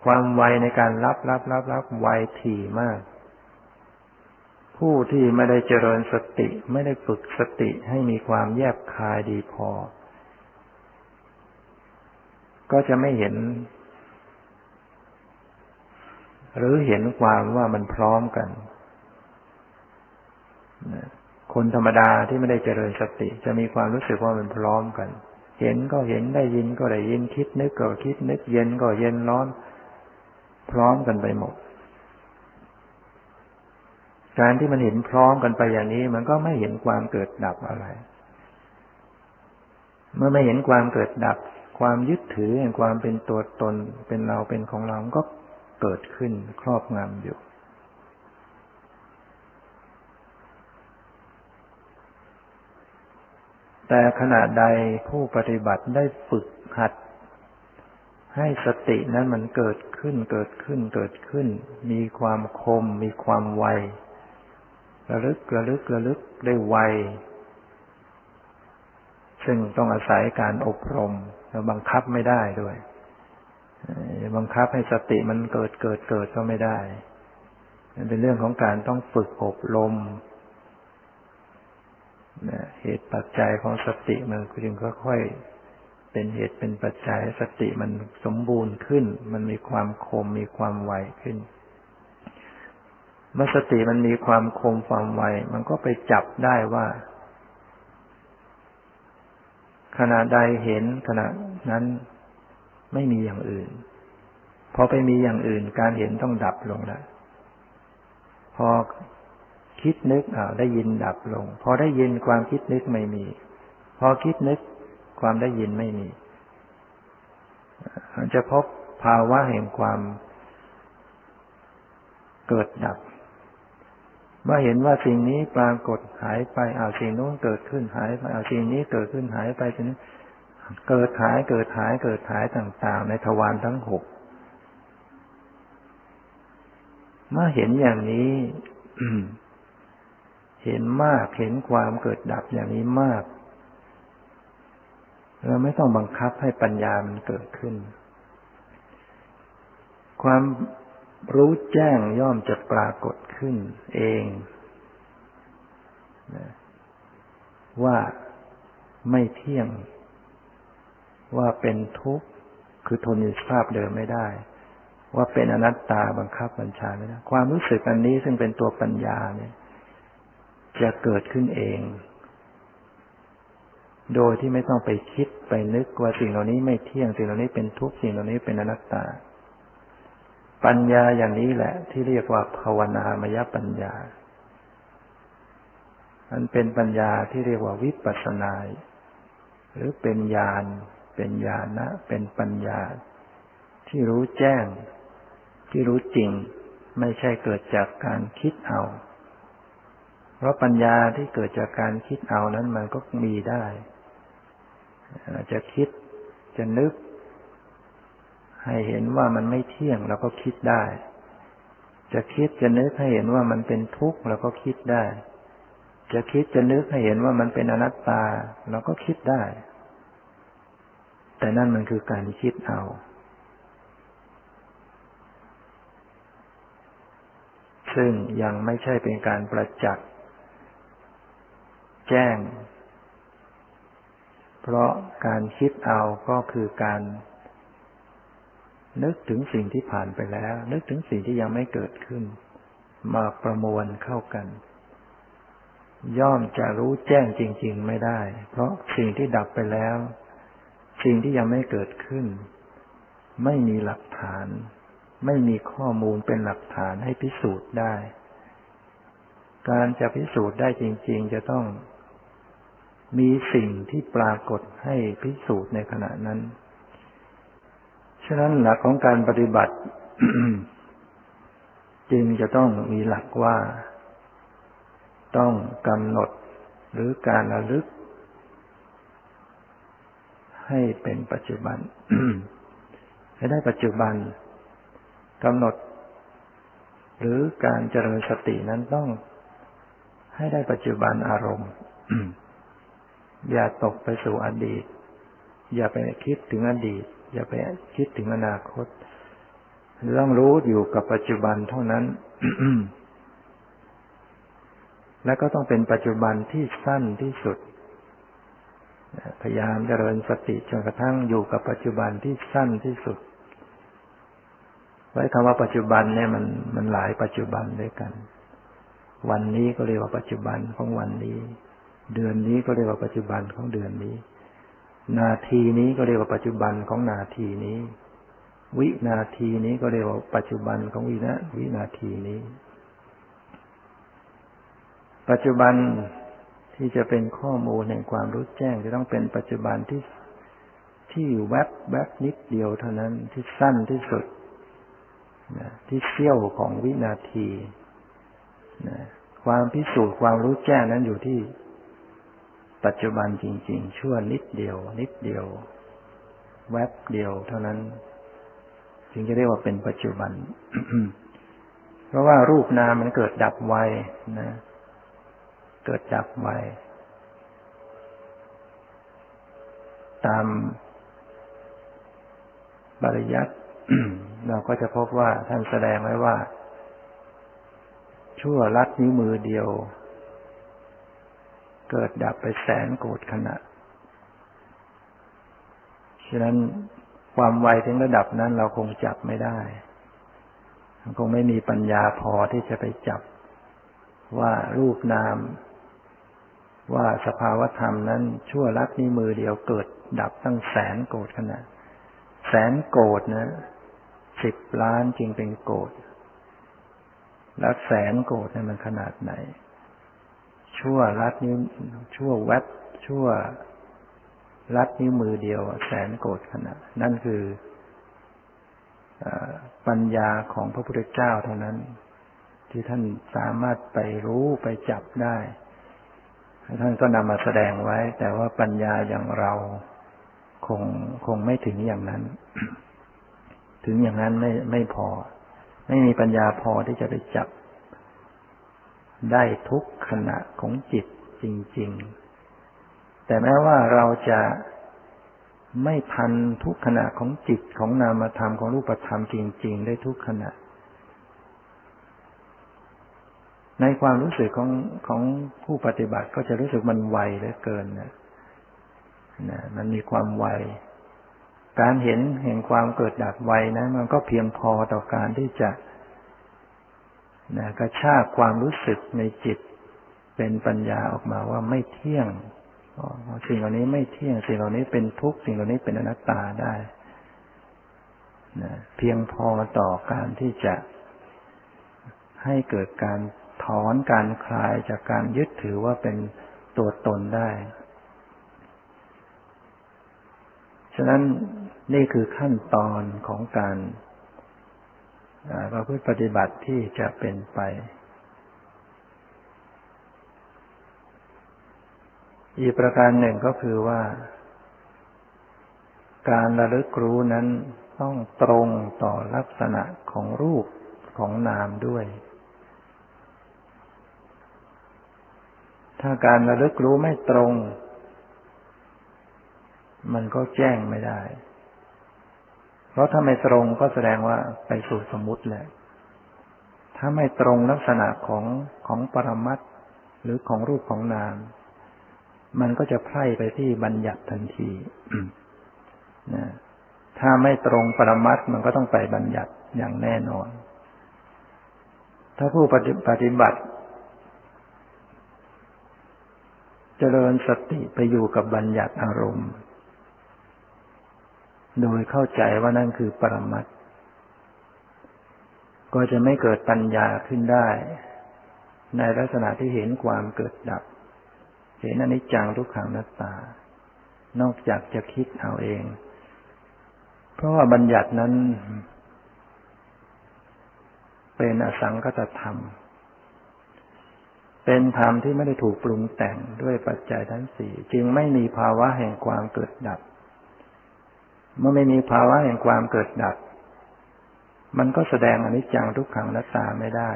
Speaker 1: ความไวในการรับรับรับรับไวถี่มาก ผู้ที่ไม่ได้เจริญสติไม่ได้ฝึกสติให้มีความแยบคายดีพอ ก็จะไม่เห็น หรือเห็นความว่ามันพร้อมกัน คนธรรมดาที่ไม่ได้เจริญสติ จะมีความรู้สึกว่ามันพร้อมกัน เห็นก็เห็นได้ยินก็ได้ยินคิด นึกก็คิด นึกเย็นก็เย็นร้อน พร้อมกันไปหมด การที่มันเห็นพร้อมกันไปอย่างนี้ มันก็ไม่เห็นความเกิดดับอะไร เมื่อไม่เห็นความเกิดดับ ความยึดถือแห่งความเป็นตัวตนเป็นเราเป็นของเราก็ เกิดขึ้นครอบงำอยู่ แต่ขณะใดผู้ปฏิบัติได้ฝึกหัด ให้สตินั้นมันเกิดขึ้นเกิดขึ้นเกิดขึ้น มีความคม มีความไวระลึกระลึกระลึกได้ไว ซึ่งต้องอาศัยการอบรมเราบังคับไม่ได้ด้วย บังคับให้สติมันเกิดเกิดเกิดก็ไม่ได้ มันเป็นเรื่องของการต้องฝึกอบรมเหตุปัจจัยของสติมันจึงค่อยๆเป็นเหตุเป็นปัจจัยสติมันสมบูรณ์ขึ้น มันมีความคมมีความไวขึ้น เมื่อสติมันมีความคมความไวมันก็ไปจับได้ว่าขณะใดเห็นขณะนั้น ไม่มีอย่างอื่น พอไปมีอย่างอื่น การเห็นต้องดับลงแล้วพอคิดนึกอ่าได้ยินดับลง พอได้ยินความคิดนึกไม่มี พอคิดนึกความได้ยินไม่มีจะพบภาวะแห่งความเกิดดับ เมื่อเห็นว่าสิ่งนี้ปรากฏหายไปเอาสิ่งโน้นเกิดขึ้นหายไปเอาสิ่งนี้เกิดขึ้นหายไปจน เกิดหายเกิดหายเกิดหายต่าง ๆ ในทวารทั้งหกเมื่อเห็นอย่างนี้เห็นมากเห็นความเกิดดับอย่างนี้มาก เราไม่ต้องบังคับให้ปัญญามันเกิดขึ้น ความรู้แจ้งย่อมจะปรากฏขึ้นเองว่าไม่เที่ยง ว่าเป็นทุกข์คือทนอยู่สภาพเดิมไม่ได้ ว่าเป็นอนัตตาบังคับบัญชาไม่ได้ความรู้สึกอันนี้ซึ่งเป็นตัวปัญญาเนี่ย จะเกิดขึ้นเอง โดยที่ไม่ต้องไปคิดไปนึกว่าสิ่งเหล่านี้ไม่เที่ยงสิ่งเหล่านี้เป็นทุกข์สิ่งเหล่านี้เป็นอนัตตา ปัญญาอย่างนี้แหละ ที่เรียกว่าภาวนามยปัญญามันเป็นปัญญาที่เรียกว่าวิปัสนาหรือเป็นญาณ เป็นญาณะเป็นปัญญา ที่รู้แจ้ง ที่รู้จริง ไม่ใช่เกิดจากการคิดเอา เพราะปัญญาที่เกิดจากการคิดเอานั้นมันก็มีได้ จะคิดจะนึก ให้เห็นว่ามันไม่เที่ยงเราก็คิดได้ จะคิดจะนึกให้เห็นว่ามันเป็นทุกข์เราก็คิดได้ จะคิดจะนึกให้เห็นว่ามันเป็นอนัตตา เราก็คิดได้ แต่นั่นมันคือการคิดเอาซึ่งยังไม่ใช่เป็นการประจักษ์แจ้ง เพราะการคิดเอาก็คือการ นึกถึงสิ่งที่ผ่านไปแล้ว นึกถึงสิ่งที่ยังไม่เกิดขึ้น มาประมวลเข้ากัน ย่อมจะรู้แจ้งจริง ๆ ไม่ได้ เพราะสิ่งที่ดับไปแล้ว สิ่งที่ยังไม่เกิดขึ้น ไม่มีหลักฐาน ไม่มีข้อมูลเป็นหลักฐานให้พิสูจน์ได้ การจะพิสูจน์ได้จริง ๆ จะต้องมีสิ่งที่ปรากฏให้พิสูจน์ในขณะนั้น ฉะนั้นหลักของการปฏิบัติ จึงจะต้องมีหลักว่า ต้องกำหนดหรือการระลึก ให้เป็นปัจจุบัน ให้ได้ปัจจุบันกำหนด หรือการเจริญสตินั้นต้องให้ได้ปัจจุบันอารมณ์ อย่าตกไปสู่อดีต อย่าไปคิดถึงอดีต อย่าไปคิดถึงอนาคตต้องรู้อยู่กับปัจจุบันเท่านั้น และก็ต้องเป็นปัจจุบันที่สั้นที่สุด พยายามเจริญสติจนกระทั่งอยู่กับปัจจุบันที่สั้นที่สุด ไว้คำว่าปัจจุบันเนี่ยมันมันหลายปัจจุบันด้วยกัน วันนี้ก็เรียกว่าปัจจุบันของวันนี้ เดือนนี้ก็เรียกว่าปัจจุบันของเดือนนี้ นาทีนี้ก็เรียกว่าปัจจุบันของนาทีนี้ วินาทีนี้ก็เรียกว่าปัจจุบันของวินาวินาทีนี้ ปัจจุบัน ที่จะเป็นข้อมูลแห่งความรู้แจ้ง จะต้องเป็นปัจจุบันที่ที่แวบแวบนิดเดียวเท่านั้นที่สั้นที่สุดนะที่เสี้ยวของวินาทีนะความพิสูจน์ความรู้แจ้งนั้นอยู่ที่ปัจจุบันจริง ๆ ชั่วนิดเดียว นิดเดียว แวบเดียวเท่านั้น จึงจะเรียกว่าเป็นปัจจุบัน เพราะว่ารูปนามมันเกิดดับไวนะ เกิดดับไวตามบริยัติเราก็จะพบว่าท่านแสดงไว้ว่า ชั่วลัดนิ้วมือเดียว เกิดดับไปแสนโกรธขณะ ฉะนั้นความไวถึงระดับนั้นเราคงจับไม่ได้คงไม่มีปัญญาพอที่จะไปจับว่ารูปนาม ว่าสภาวธรรมนั้นชั่วลัดนี้มือเดียวเกิดดับตั้งแสนโกรธขนาดแสนโกรธนะสิบล้านจริงเป็นโกรธแล้วแสนโกรธเนี่ยมันขนาดไหน ชั่วลัดนี้ชั่วแวบชั่วลัดนิ้วมือเดียว แสนโกรธขนาด นั่นคือปัญญาของพระพุทธเจ้าเท่านั้น ที่ท่านสามารถไปรู้ไปจับได้ ท่านก็นำมาแสดงไว้ แต่ว่าปัญญาอย่างเราคงคงไม่ถึงอย่างนั้น ถึงอย่างนั้นไม่ไม่พอ ไม่มีปัญญาพอที่จะไปจับ ได้ทุกขณะของจิตจริง ๆ แต่แม้ว่าเราจะไม่ทันทุกขณะของจิตของนามธรรมของรูปธรรมจริง ๆ ได้ทุกขณะ ในความรู้สึกของของผู้ปฏิบัติก็จะรู้สึกมันไวเหลือเกินนะนะมันมีความไว การเห็นเห็นความเกิดดับไวนะ มันก็เพียงพอต่อการที่จะนะกระชากความรู้สึกในจิตเป็นปัญญาออกมาว่าไม่เที่ยงสิ่งเหล่านี้ไม่เที่ยง สิ่งเหล่านี้เป็นทุกข์สิ่งเหล่านี้เป็นอนัตตาได้นะเพียงพอต่อการที่จะให้เกิดการ ถอนการคลายจากการยึดถือว่าเป็นตัวตนได้ ฉะนั้นนี่คือขั้นตอนของการประพฤติปฏิบัติที่จะเป็นไป อีกประการหนึ่งก็คือว่า การระลึกรู้นั้นต้องตรงต่อลักษณะของรูปของนามด้วย ถ้าการระลึกรู้ไม่ตรง มันก็แจ้งไม่ได้ เพราะถ้าไม่ตรงก็แสดงว่าไปสู่สมมุติแหละ ถ้าไม่ตรงลักษณะของของปรมัตหรือของรูปของนาม มันก็จะไพร่ไปที่บัญญัติทันทีนะถ้าไม่ตรงปรมัตมันก็ต้องไปบัญญัติอย่างแน่นอน ถ้าผู้ปฏิบัติ เจริญสติไปอยู่กับบัญญัติอารมณ์ โดยเข้าใจว่านั่นคือปรมัตก็จะไม่เกิดปัญญาขึ้นได้ ในลักษณะที่เห็นความเกิดดับ เห็นอนิจจังทุกขังนัตตา นอกจากจะคิดเอาเอง เพราะว่าบัญญัตินั้น เป็นอสังคตธรรม เป็นธรรมที่ไม่ได้ถูกปรุงแต่งด้วยปัจจัยทั้งสี่จึงไม่มีภาวะแห่งความเกิดดับ เมื่อไม่มีภาวะแห่งความเกิดดับ มันก็แสดงอนิจจังทุกขังนัตตาไม่ได้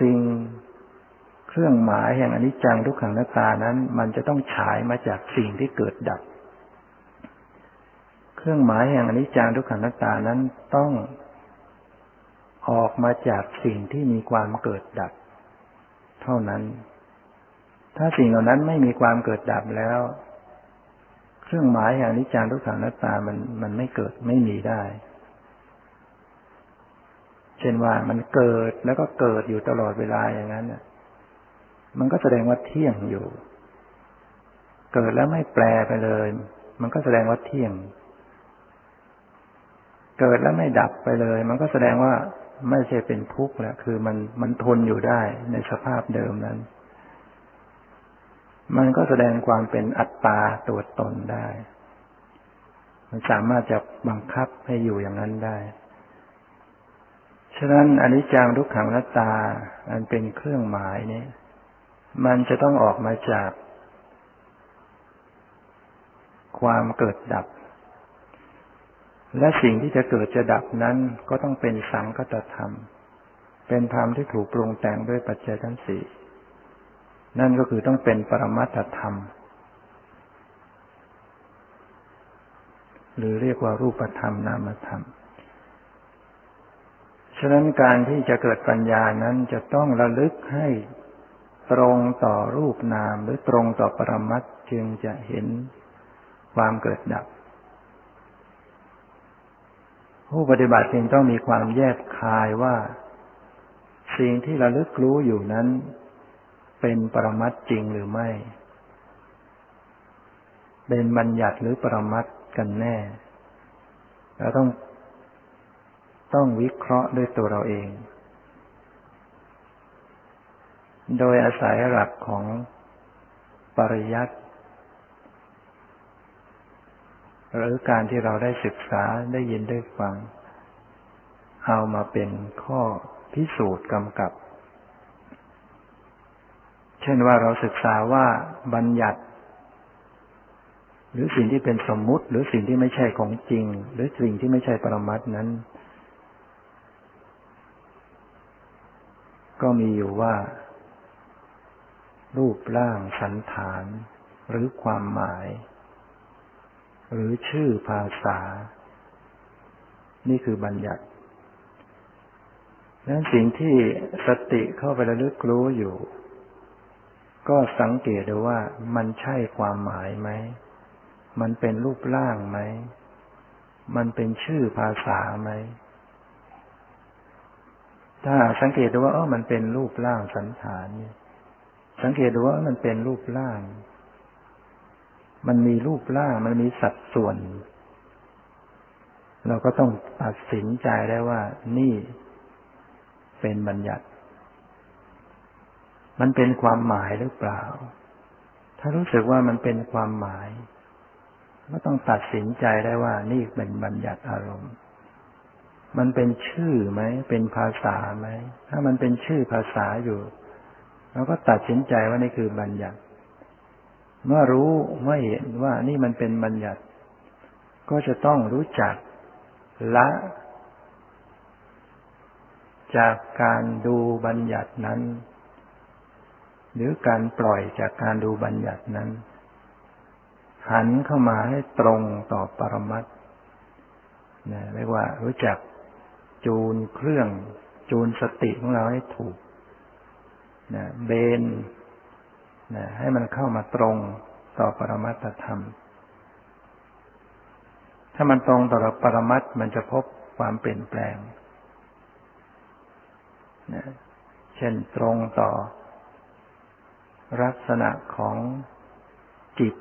Speaker 1: สิ่งเครื่องหมายแห่งอนิจจังทุกขังนัตตานั้น มันจะต้องฉายมาจากสิ่งที่เกิดดับ เครื่องหมายแห่งอนิจจังทุกขังนัตตานั้นต้อง ออกมาจากสิ่งที่มีความเกิดดับ เท่านั้น ถ้าสิ่งเหล่านั้นไม่มีความเกิดดับแล้ว เครื่องหมายแห่งนิจจังทุกขังนัตตามันมันไม่เกิดไม่มีได้ เช่นว่ามันเกิดแล้วก็เกิดอยู่ตลอดเวลาอย่างนั้นมันก็แสดงว่าเที่ยงอยู่ เกิดแล้วไม่แปลไปเลย มันก็แสดงว่าเที่ยงเกิดแล้วไม่ดับไปเลย มันก็แสดงว่า ไม่ใช่เป็นทุกข์แล้วคือมันมันทนอยู่ได้ในสภาพเดิมนั้น มันก็แสดงความเป็นอัตตาตัวตนได้ มันสามารถจะบังคับให้อยู่อย่างนั้นได้ ฉะนั้นอนิจจังทุกขังนัตตา อันเป็นเครื่องหมายนี้มันจะต้องออกมาจาก ความเกิดดับ และสิ่งที่จะเกิดจะดับนั้นก็ต้องเป็นสังคตธรรม เป็นธรรมที่ถูกปรุงแต่งด้วยปัจจัยทั้งสี่นั่นก็คือต้องเป็นปรมัตธรรม หรือเรียกว่ารูปธรรมนามธรรม ฉะนั้นการที่จะเกิดปัญญานั้นจะต้องระลึกให้ตรงต่อรูปนามหรือตรงต่อปรมัตจึงจะเห็นความเกิดดับ ผู้ปฏิบัติจึงต้องมีความแยกคายว่า สิ่งที่ระลึกรู้อยู่นั้น เป็นปรมัตจริงหรือไม่ เป็นบัญญัติหรือปรมัตกันแน่เราต้องต้องวิเคราะห์ด้วยตัวเราเอง โดยอาศัยหลักของปริยัติ หรือการที่เราได้ศึกษาได้ยินได้ฟัง เอามาเป็นข้อพิสูจน์กำกับ เช่นว่าเราศึกษาว่าบัญญัติ หรือสิ่งที่เป็นสมมุติ หรือสิ่งที่ไม่ใช่ของจริง หรือสิ่งที่ไม่ใช่ปรมัตนั้น ก็มีอยู่ว่า รูปร่างสันฐานหรือความหมาย หรือชื่อภาษา นี่คือบัญญัตินั้นสิ่งที่สติเข้าไประลึกรู้อยู่ ก็สังเกตดูว่ามันใช่ความหมายไหม มันเป็นรูปร่างไหม มันเป็นชื่อภาษาไหม ถ้าสังเกตดูว่าเออมันเป็นรูปร่างสันฐานสังเกตดูว่ามันเป็นรูปร่าง มันมีรูปร่างมันมีสัดส่วน เราก็ต้องตัดสินใจได้ว่า นี่เป็นบัญญัติ มันเป็นความหมายหรือเปล่า ถ้ารู้สึกว่ามันเป็นความหมาย ก็ต้องตัดสินใจได้ว่า นี่เป็นบัญญัติอารมณ์ มันเป็นชื่อไหม เป็นภาษาไหม ถ้ามันเป็นชื่อภาษาอยู่เราก็ตัดสินใจว่านี่คือบัญญัติ เมื่อรู้เมื่อเห็นว่านี่มันเป็นบัญญัติ ก็จะต้องรู้จักละ จากการดูบัญญัตินั้น หรือการปล่อยจากการดูบัญญัตินั้น หันเข้ามาให้ตรงต่อปรมัตนะเรียกว่ารู้จักจูนเครื่อง จูนสติของเราให้ถูกนะเบน นะให้มันเข้ามาตรงต่อปรมัตธรรม ถ้ามันตรงต่อปรมัตมันจะพบความเปลี่ยนแปลงนะเช่นตรงต่อลักษณะของจิต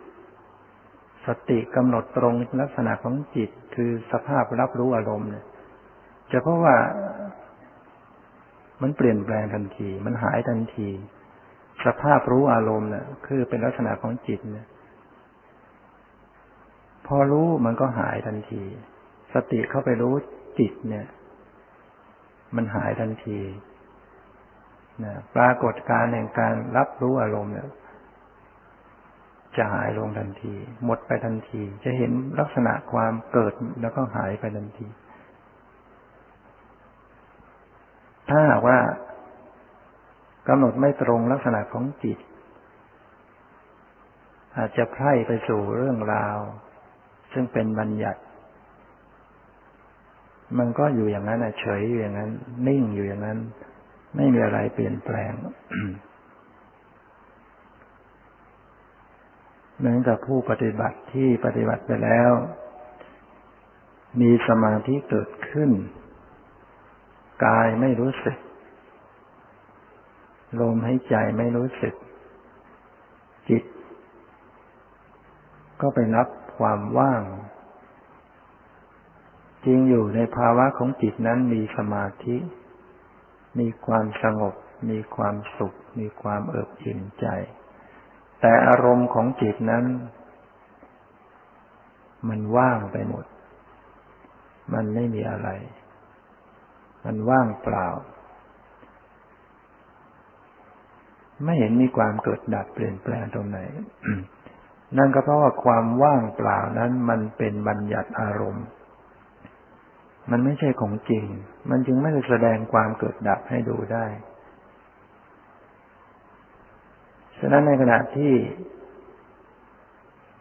Speaker 1: สติกำหนดตรงลักษณะของจิต คือสภาพรับรู้อารมณ์เนี่ยจะเพราะว่ามันเปลี่ยนแปลงทันที มันหายทันที สภาพรู้อารมณ์เนี่ยคือเป็นลักษณะของจิตเนี่ยพอรู้มันก็หายทันที สติเข้าไปรู้จิตเนี่ย มันหายทันทีนะปรากฏการแห่งการรับรู้อารมณ์เนี่ย จะหายลงทันที หมดไปทันที จะเห็นลักษณะความเกิดแล้วก็หายไปทันที ถ้าว่า กำหนดไม่ตรงลักษณะของจิต อาจจะไพร่ไปสู่เรื่องราว ซึ่งเป็นบัญญัติ มันก็อยู่อย่างนั้นเฉยอยู่อย่างนั้น นิ่งอยู่อย่างนั้น ไม่มีอะไรเปลี่ยนแปลงเหมือนกับผู้ปฏิบัติที่ปฏิบัติไปแล้ว มีสมาธิเกิดขึ้น กายไม่รู้สึก ลมหายใจไม่รู้สึก จิต ก็ไปรับความว่าง จริงอยู่ในภาวะของจิตนั้นมีสมาธิ มีความสงบ มีความสุข มีความเอิบอิ่มใจ แต่อารมณ์ของจิตนั้น มันว่างไปหมด มันไม่มีอะไร มันว่างเปล่า ไม่เห็นมีความเกิดดับเปลี่ยนแปลงตรงไหน นั่นก็เพราะว่าความว่างเปล่านั้นมันเป็นบัญญัติอารมณ์ มันไม่ใช่ของจริง มันจึงไม่ได้แสดงความเกิดดับให้ดูได้ ฉะนั้นในขณะที่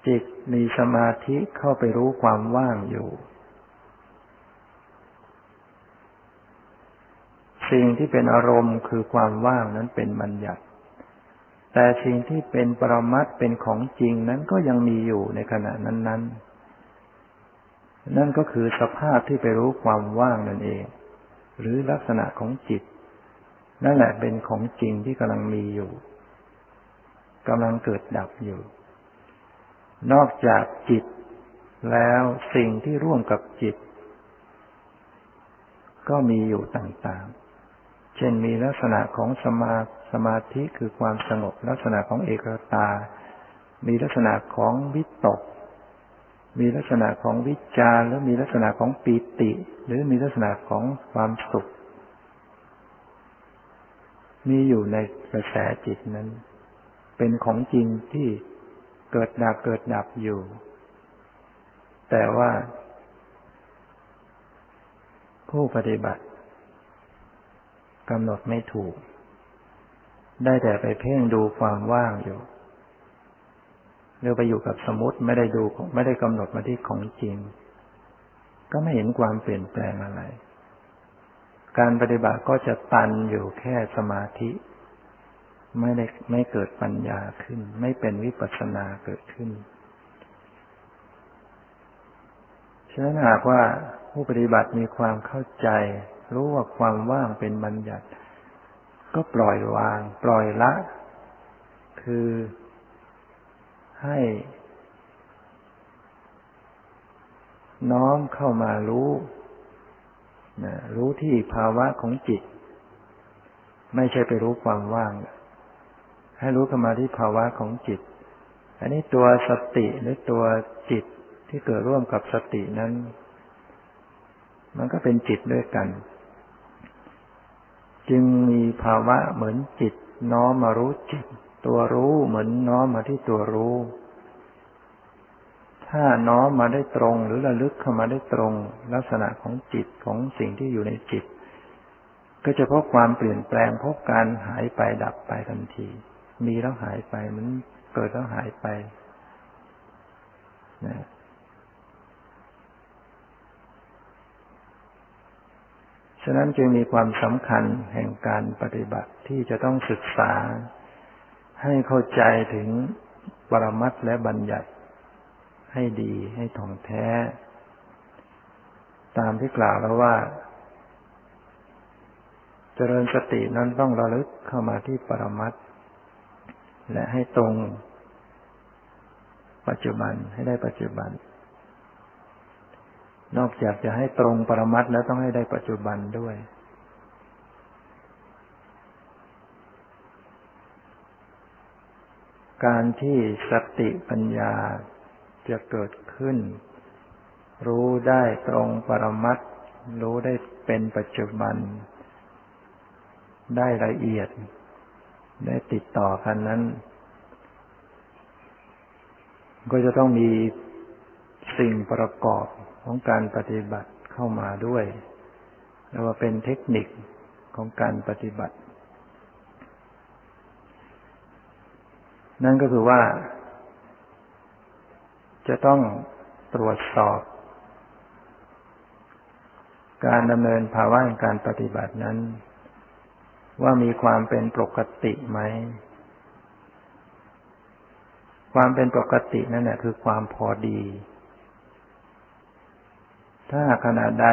Speaker 1: จิตมีสมาธิเข้าไปรู้ความว่างอยู่ สิ่งที่เป็นอารมณ์คือความว่างนั้นเป็นบัญญัติ แต่สิ่งที่เป็นปรมัตเป็นของจริงนั้นก็ยังมีอยู่ในขณะนั้นๆนนนั่นก็คือสภาพที่ไปรู้ความว่างนั่นเอง หรือลักษณะของจิต นั่นแหละเป็นของจริงที่กำลังมีอยู่กำลังเกิดดับอยู่ นอกจากจิตแล้วสิ่งที่ร่วมกับจิต ก็มีอยู่ต่างๆ เช่นมีลักษณะของสมาสมาธิคือความสงบ ลักษณะของเอกตา มีลักษณะของวิตก มีลักษณะของวิจารแล้วมีลักษณะของปีติ หรือมีลักษณะของความสุข มีอยู่ในกระแสจิตนั้น เป็นของจริงที่เกิดดับเกิดดับอยู่ แต่ว่า ผู้ปฏิบัติ กำหนดไม่ถูก ได้แต่ไปเพ่งดูความว่างอยู่หรือไปอยู่กับสมุติไม่ได้ดูไม่ได้กำหนดมาที่ของจริง ก็ไม่เห็นความเปลี่ยนแปลงอะไร การปฏิบัติก็จะตันอยู่แค่สมาธิ ไม่ได้ไม่เกิดปัญญาขึ้น ไม่เป็นวิปัสสนาเกิดขึ้นฉะนั้นหากว่าผู้ปฏิบัติมีความเข้าใจ รู้ว่าความว่างเป็นบัญญัติ ก็ปล่อยวาง ปล่อยละ คือให้น้อมเข้ามารู้นะรู้ที่ภาวะของจิต ไม่ใช่ไปรู้ความว่าง ให้รู้เข้ามาที่ภาวะของจิต อันนี้ตัวสติหรือตัวจิตที่เกิดร่วมกับสตินั้น มันก็เป็นจิตด้วยกัน จึงมีภาวะเหมือนจิต น้อมมารู้จิต ตัวรู้เหมือนน้อมมาที่ตัวรู้ ถ้าน้อมมาได้ตรงหรือระลึกเข้ามาได้ตรง ลักษณะของจิตของสิ่งที่อยู่ในจิต ก็จะพบความเปลี่ยนแปลงพบการหายไปดับไปทันที มีแล้วหายไปมันเกิดแล้วหายไปนะ ฉะนั้นจึงมีความสำคัญแห่งการปฏิบัติที่จะต้องศึกษา ให้เข้าใจถึงปรมัตและบัญญัติ ให้ดีให้ถ่องแท้ ตามที่กล่าวแล้วว่า เจริญสตินั้นต้องระลึกเข้ามาที่ปรมัตและให้ตรง ปัจจุบันให้ได้ปัจจุบัน นอกจากจะให้ตรงปรมัตแล้วต้องให้ได้ปัจจุบันด้วย การที่สติปัญญาจะเกิดขึ้น รู้ได้ตรงปรมัตรู้ได้เป็นปัจจุบัน ได้ละเอียด ได้ติดต่อกันนั้น ก็จะต้องมีสิ่งประกอบ ของการปฏิบัติเข้ามาด้วยเรียกว่าเป็นเทคนิคของการปฏิบัติ นั่นก็คือว่า จะต้องตรวจสอบ การดำเนินภาวะการปฏิบัตินั้น ว่ามีความเป็นปกติไหมความเป็นปกตินั่นแหละคือความพอดี ถ้าขณะใด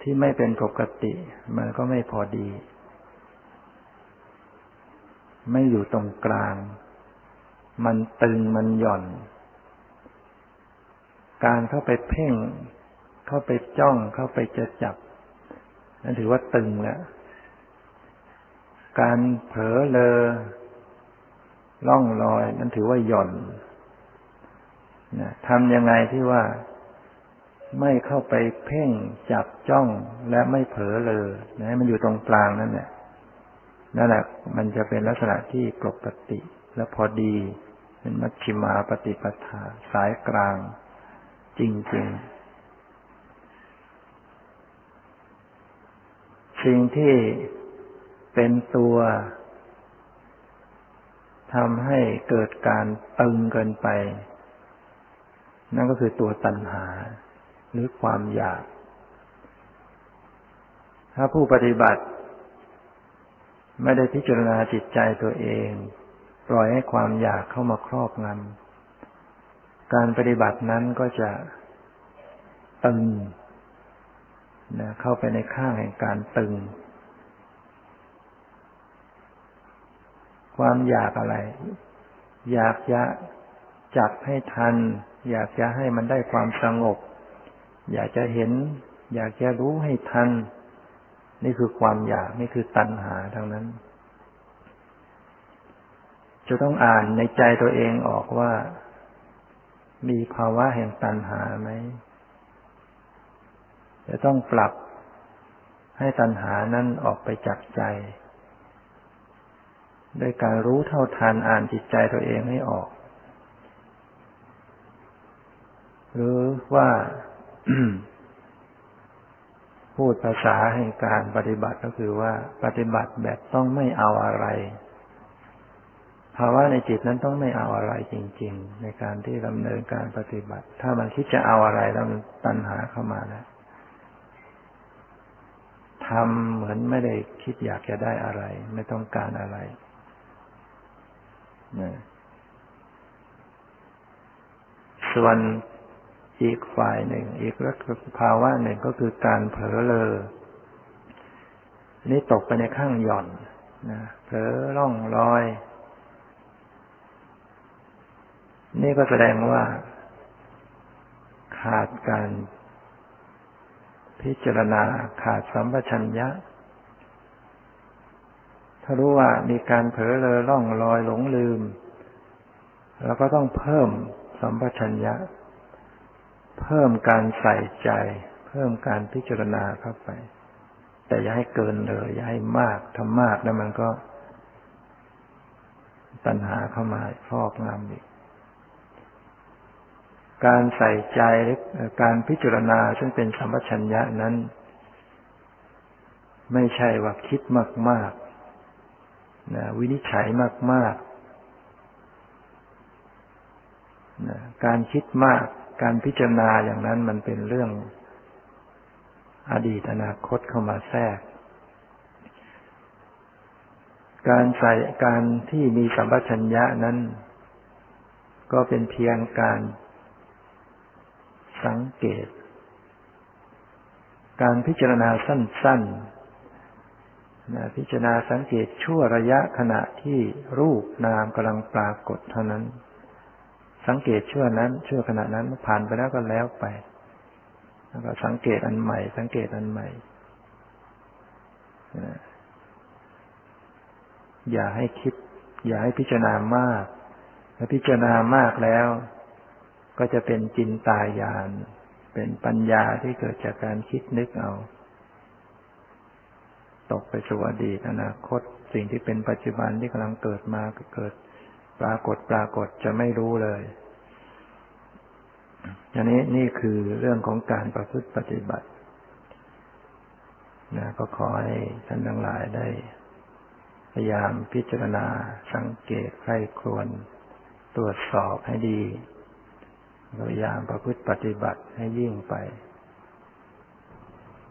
Speaker 1: ที่ไม่เป็นปกติ มันก็ไม่พอดี ไม่อยู่ตรงกลาง มันตึงมันหย่อน การเข้าไปเพ่ง เข้าไปจ้องเข้าไปจะจับนั่นถือว่าตึงแล้วการเผลอเลอล่องลอย นั่นถือว่าหย่อนนะทำยังไงที่ว่า ไม่เข้าไปเพ่งจับจ้องและไม่เผลอเลยนะมันอยู่ตรงกลางนั่นแหละนั่นแหละมันจะเป็นลักษณะที่ปกติและพอดีเป็นมัชชิมาปฏิปทาสายกลาง จริง ๆ สิ่งที่เป็นตัวทำให้เกิดการตึงเกินไป นั่นก็คือตัวตัณหา หรือความอยาก ถ้าผู้ปฏิบัติ ไม่ได้พิจารณาจิตใจตัวเอง ปล่อยให้ความอยากเข้ามาครอบงำการปฏิบัตินั้นก็จะตึงนะเข้าไปในข้างแห่งการตึง ความอยากอะไร อยากจะจับให้ทัน อยากจะให้มันได้ความสงบ อยากจะเห็น อยากจะรู้ให้ทัน นี่คือความอยากนี่คือตัณหาทั้งนั้น จะต้องอ่านในใจตัวเองออกว่า มีภาวะแห่งตัณหาไหมจะต้องปรับให้ตัณหานั้นออกไปจากใจด้วยการรู้เท่าทันอ่านจิตใจตัวเองให้ออก หรือว่า พูดภาษาแห่งการปฏิบัติก็คือว่า ปฏิบัติแบบต้องไม่เอาอะไรภาวะในจิตนั้นต้องไม่เอาอะไรจริง ๆ ในการที่ดำเนินการปฏิบัติ ถ้ามันคิดจะเอาอะไรแล้วมันตัณหาเข้ามาแล้วทำเหมือนไม่ได้คิดอยากจะได้อะไร ไม่ต้องการอะไรส่วน อีกฝ่ายหนึ่ง อีกลักษภาวะหนึ่งก็คือการเผลอเลอนี่ตกไปในข้างหย่อนนะเผลอล่องลอย นี่ก็แสดงว่า ขาดการพิจารณาขาดสัมปชัญญะ ถ้ารู้ว่ามีการเผลอเลอล่องลอยหลงลืมเราก็ต้องเพิ่มสัมปชัญญะ เพิ่มการใส่ใจ เพิ่มการพิจารณาเข้าไป แต่อย่าให้เกินเลย อย่าให้มากทำมากแล้วมันก็ตัณหาเข้ามาฟอกงำอีกการใส่ใจการพิจารณาซึ่งเป็นสัมปชัญญะนั้น ไม่ใช่ว่าคิดมากๆนะวินิจฉัยมากๆนะการคิดมาก การพิจารณาอย่างนั้นมันเป็นเรื่องอดีตอนาคตเข้ามาแทรก การใส่การที่มีสัมปชัญญะนั้น ก็เป็นเพียงการสังเกต การพิจารณาสั้นๆนะพิจารณาสังเกตชั่วระยะขณะที่รูปนามกำลังปรากฏเท่านั้น สังเกตชั่วนั้น ชั่วขณะนั้นผ่านไปแล้วก็แล้วไป แล้วก็สังเกตอันใหม่ สังเกตอันใหม่ อย่าให้คิด อย่าให้พิจารณามาก ถ้าพิจารณามากแล้ว ก็จะเป็นจินตายาน เป็นปัญญาที่เกิดจากการคิดนึกเอา ตกไปสู่อดีตอนาคต สิ่งที่เป็นปัจจุบันที่กำลังเกิดมาเกิด ปรากฏปรากฏจะไม่รู้เลยอันนี้นี่คือเรื่องของการประพฤติปฏิบัตินะก็ขอให้ท่านทั้งหลายได้ พยายามพิจารณาสังเกตใครควรตรวจสอบให้ดี พยายามประพฤติปฏิบัติให้ยิ่งไป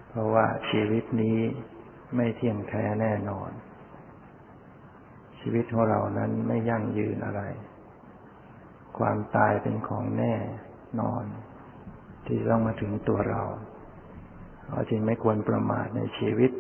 Speaker 1: เพราะว่าชีวิตนี้ไม่เที่ยงแท้แน่นอน ชีวิตของเรานั้นไม่ยั่งยืนอะไร ความตายเป็นของแน่นอน ที่ต้องมาถึงตัวเราเราจึงไม่ควรประมาทในชีวิต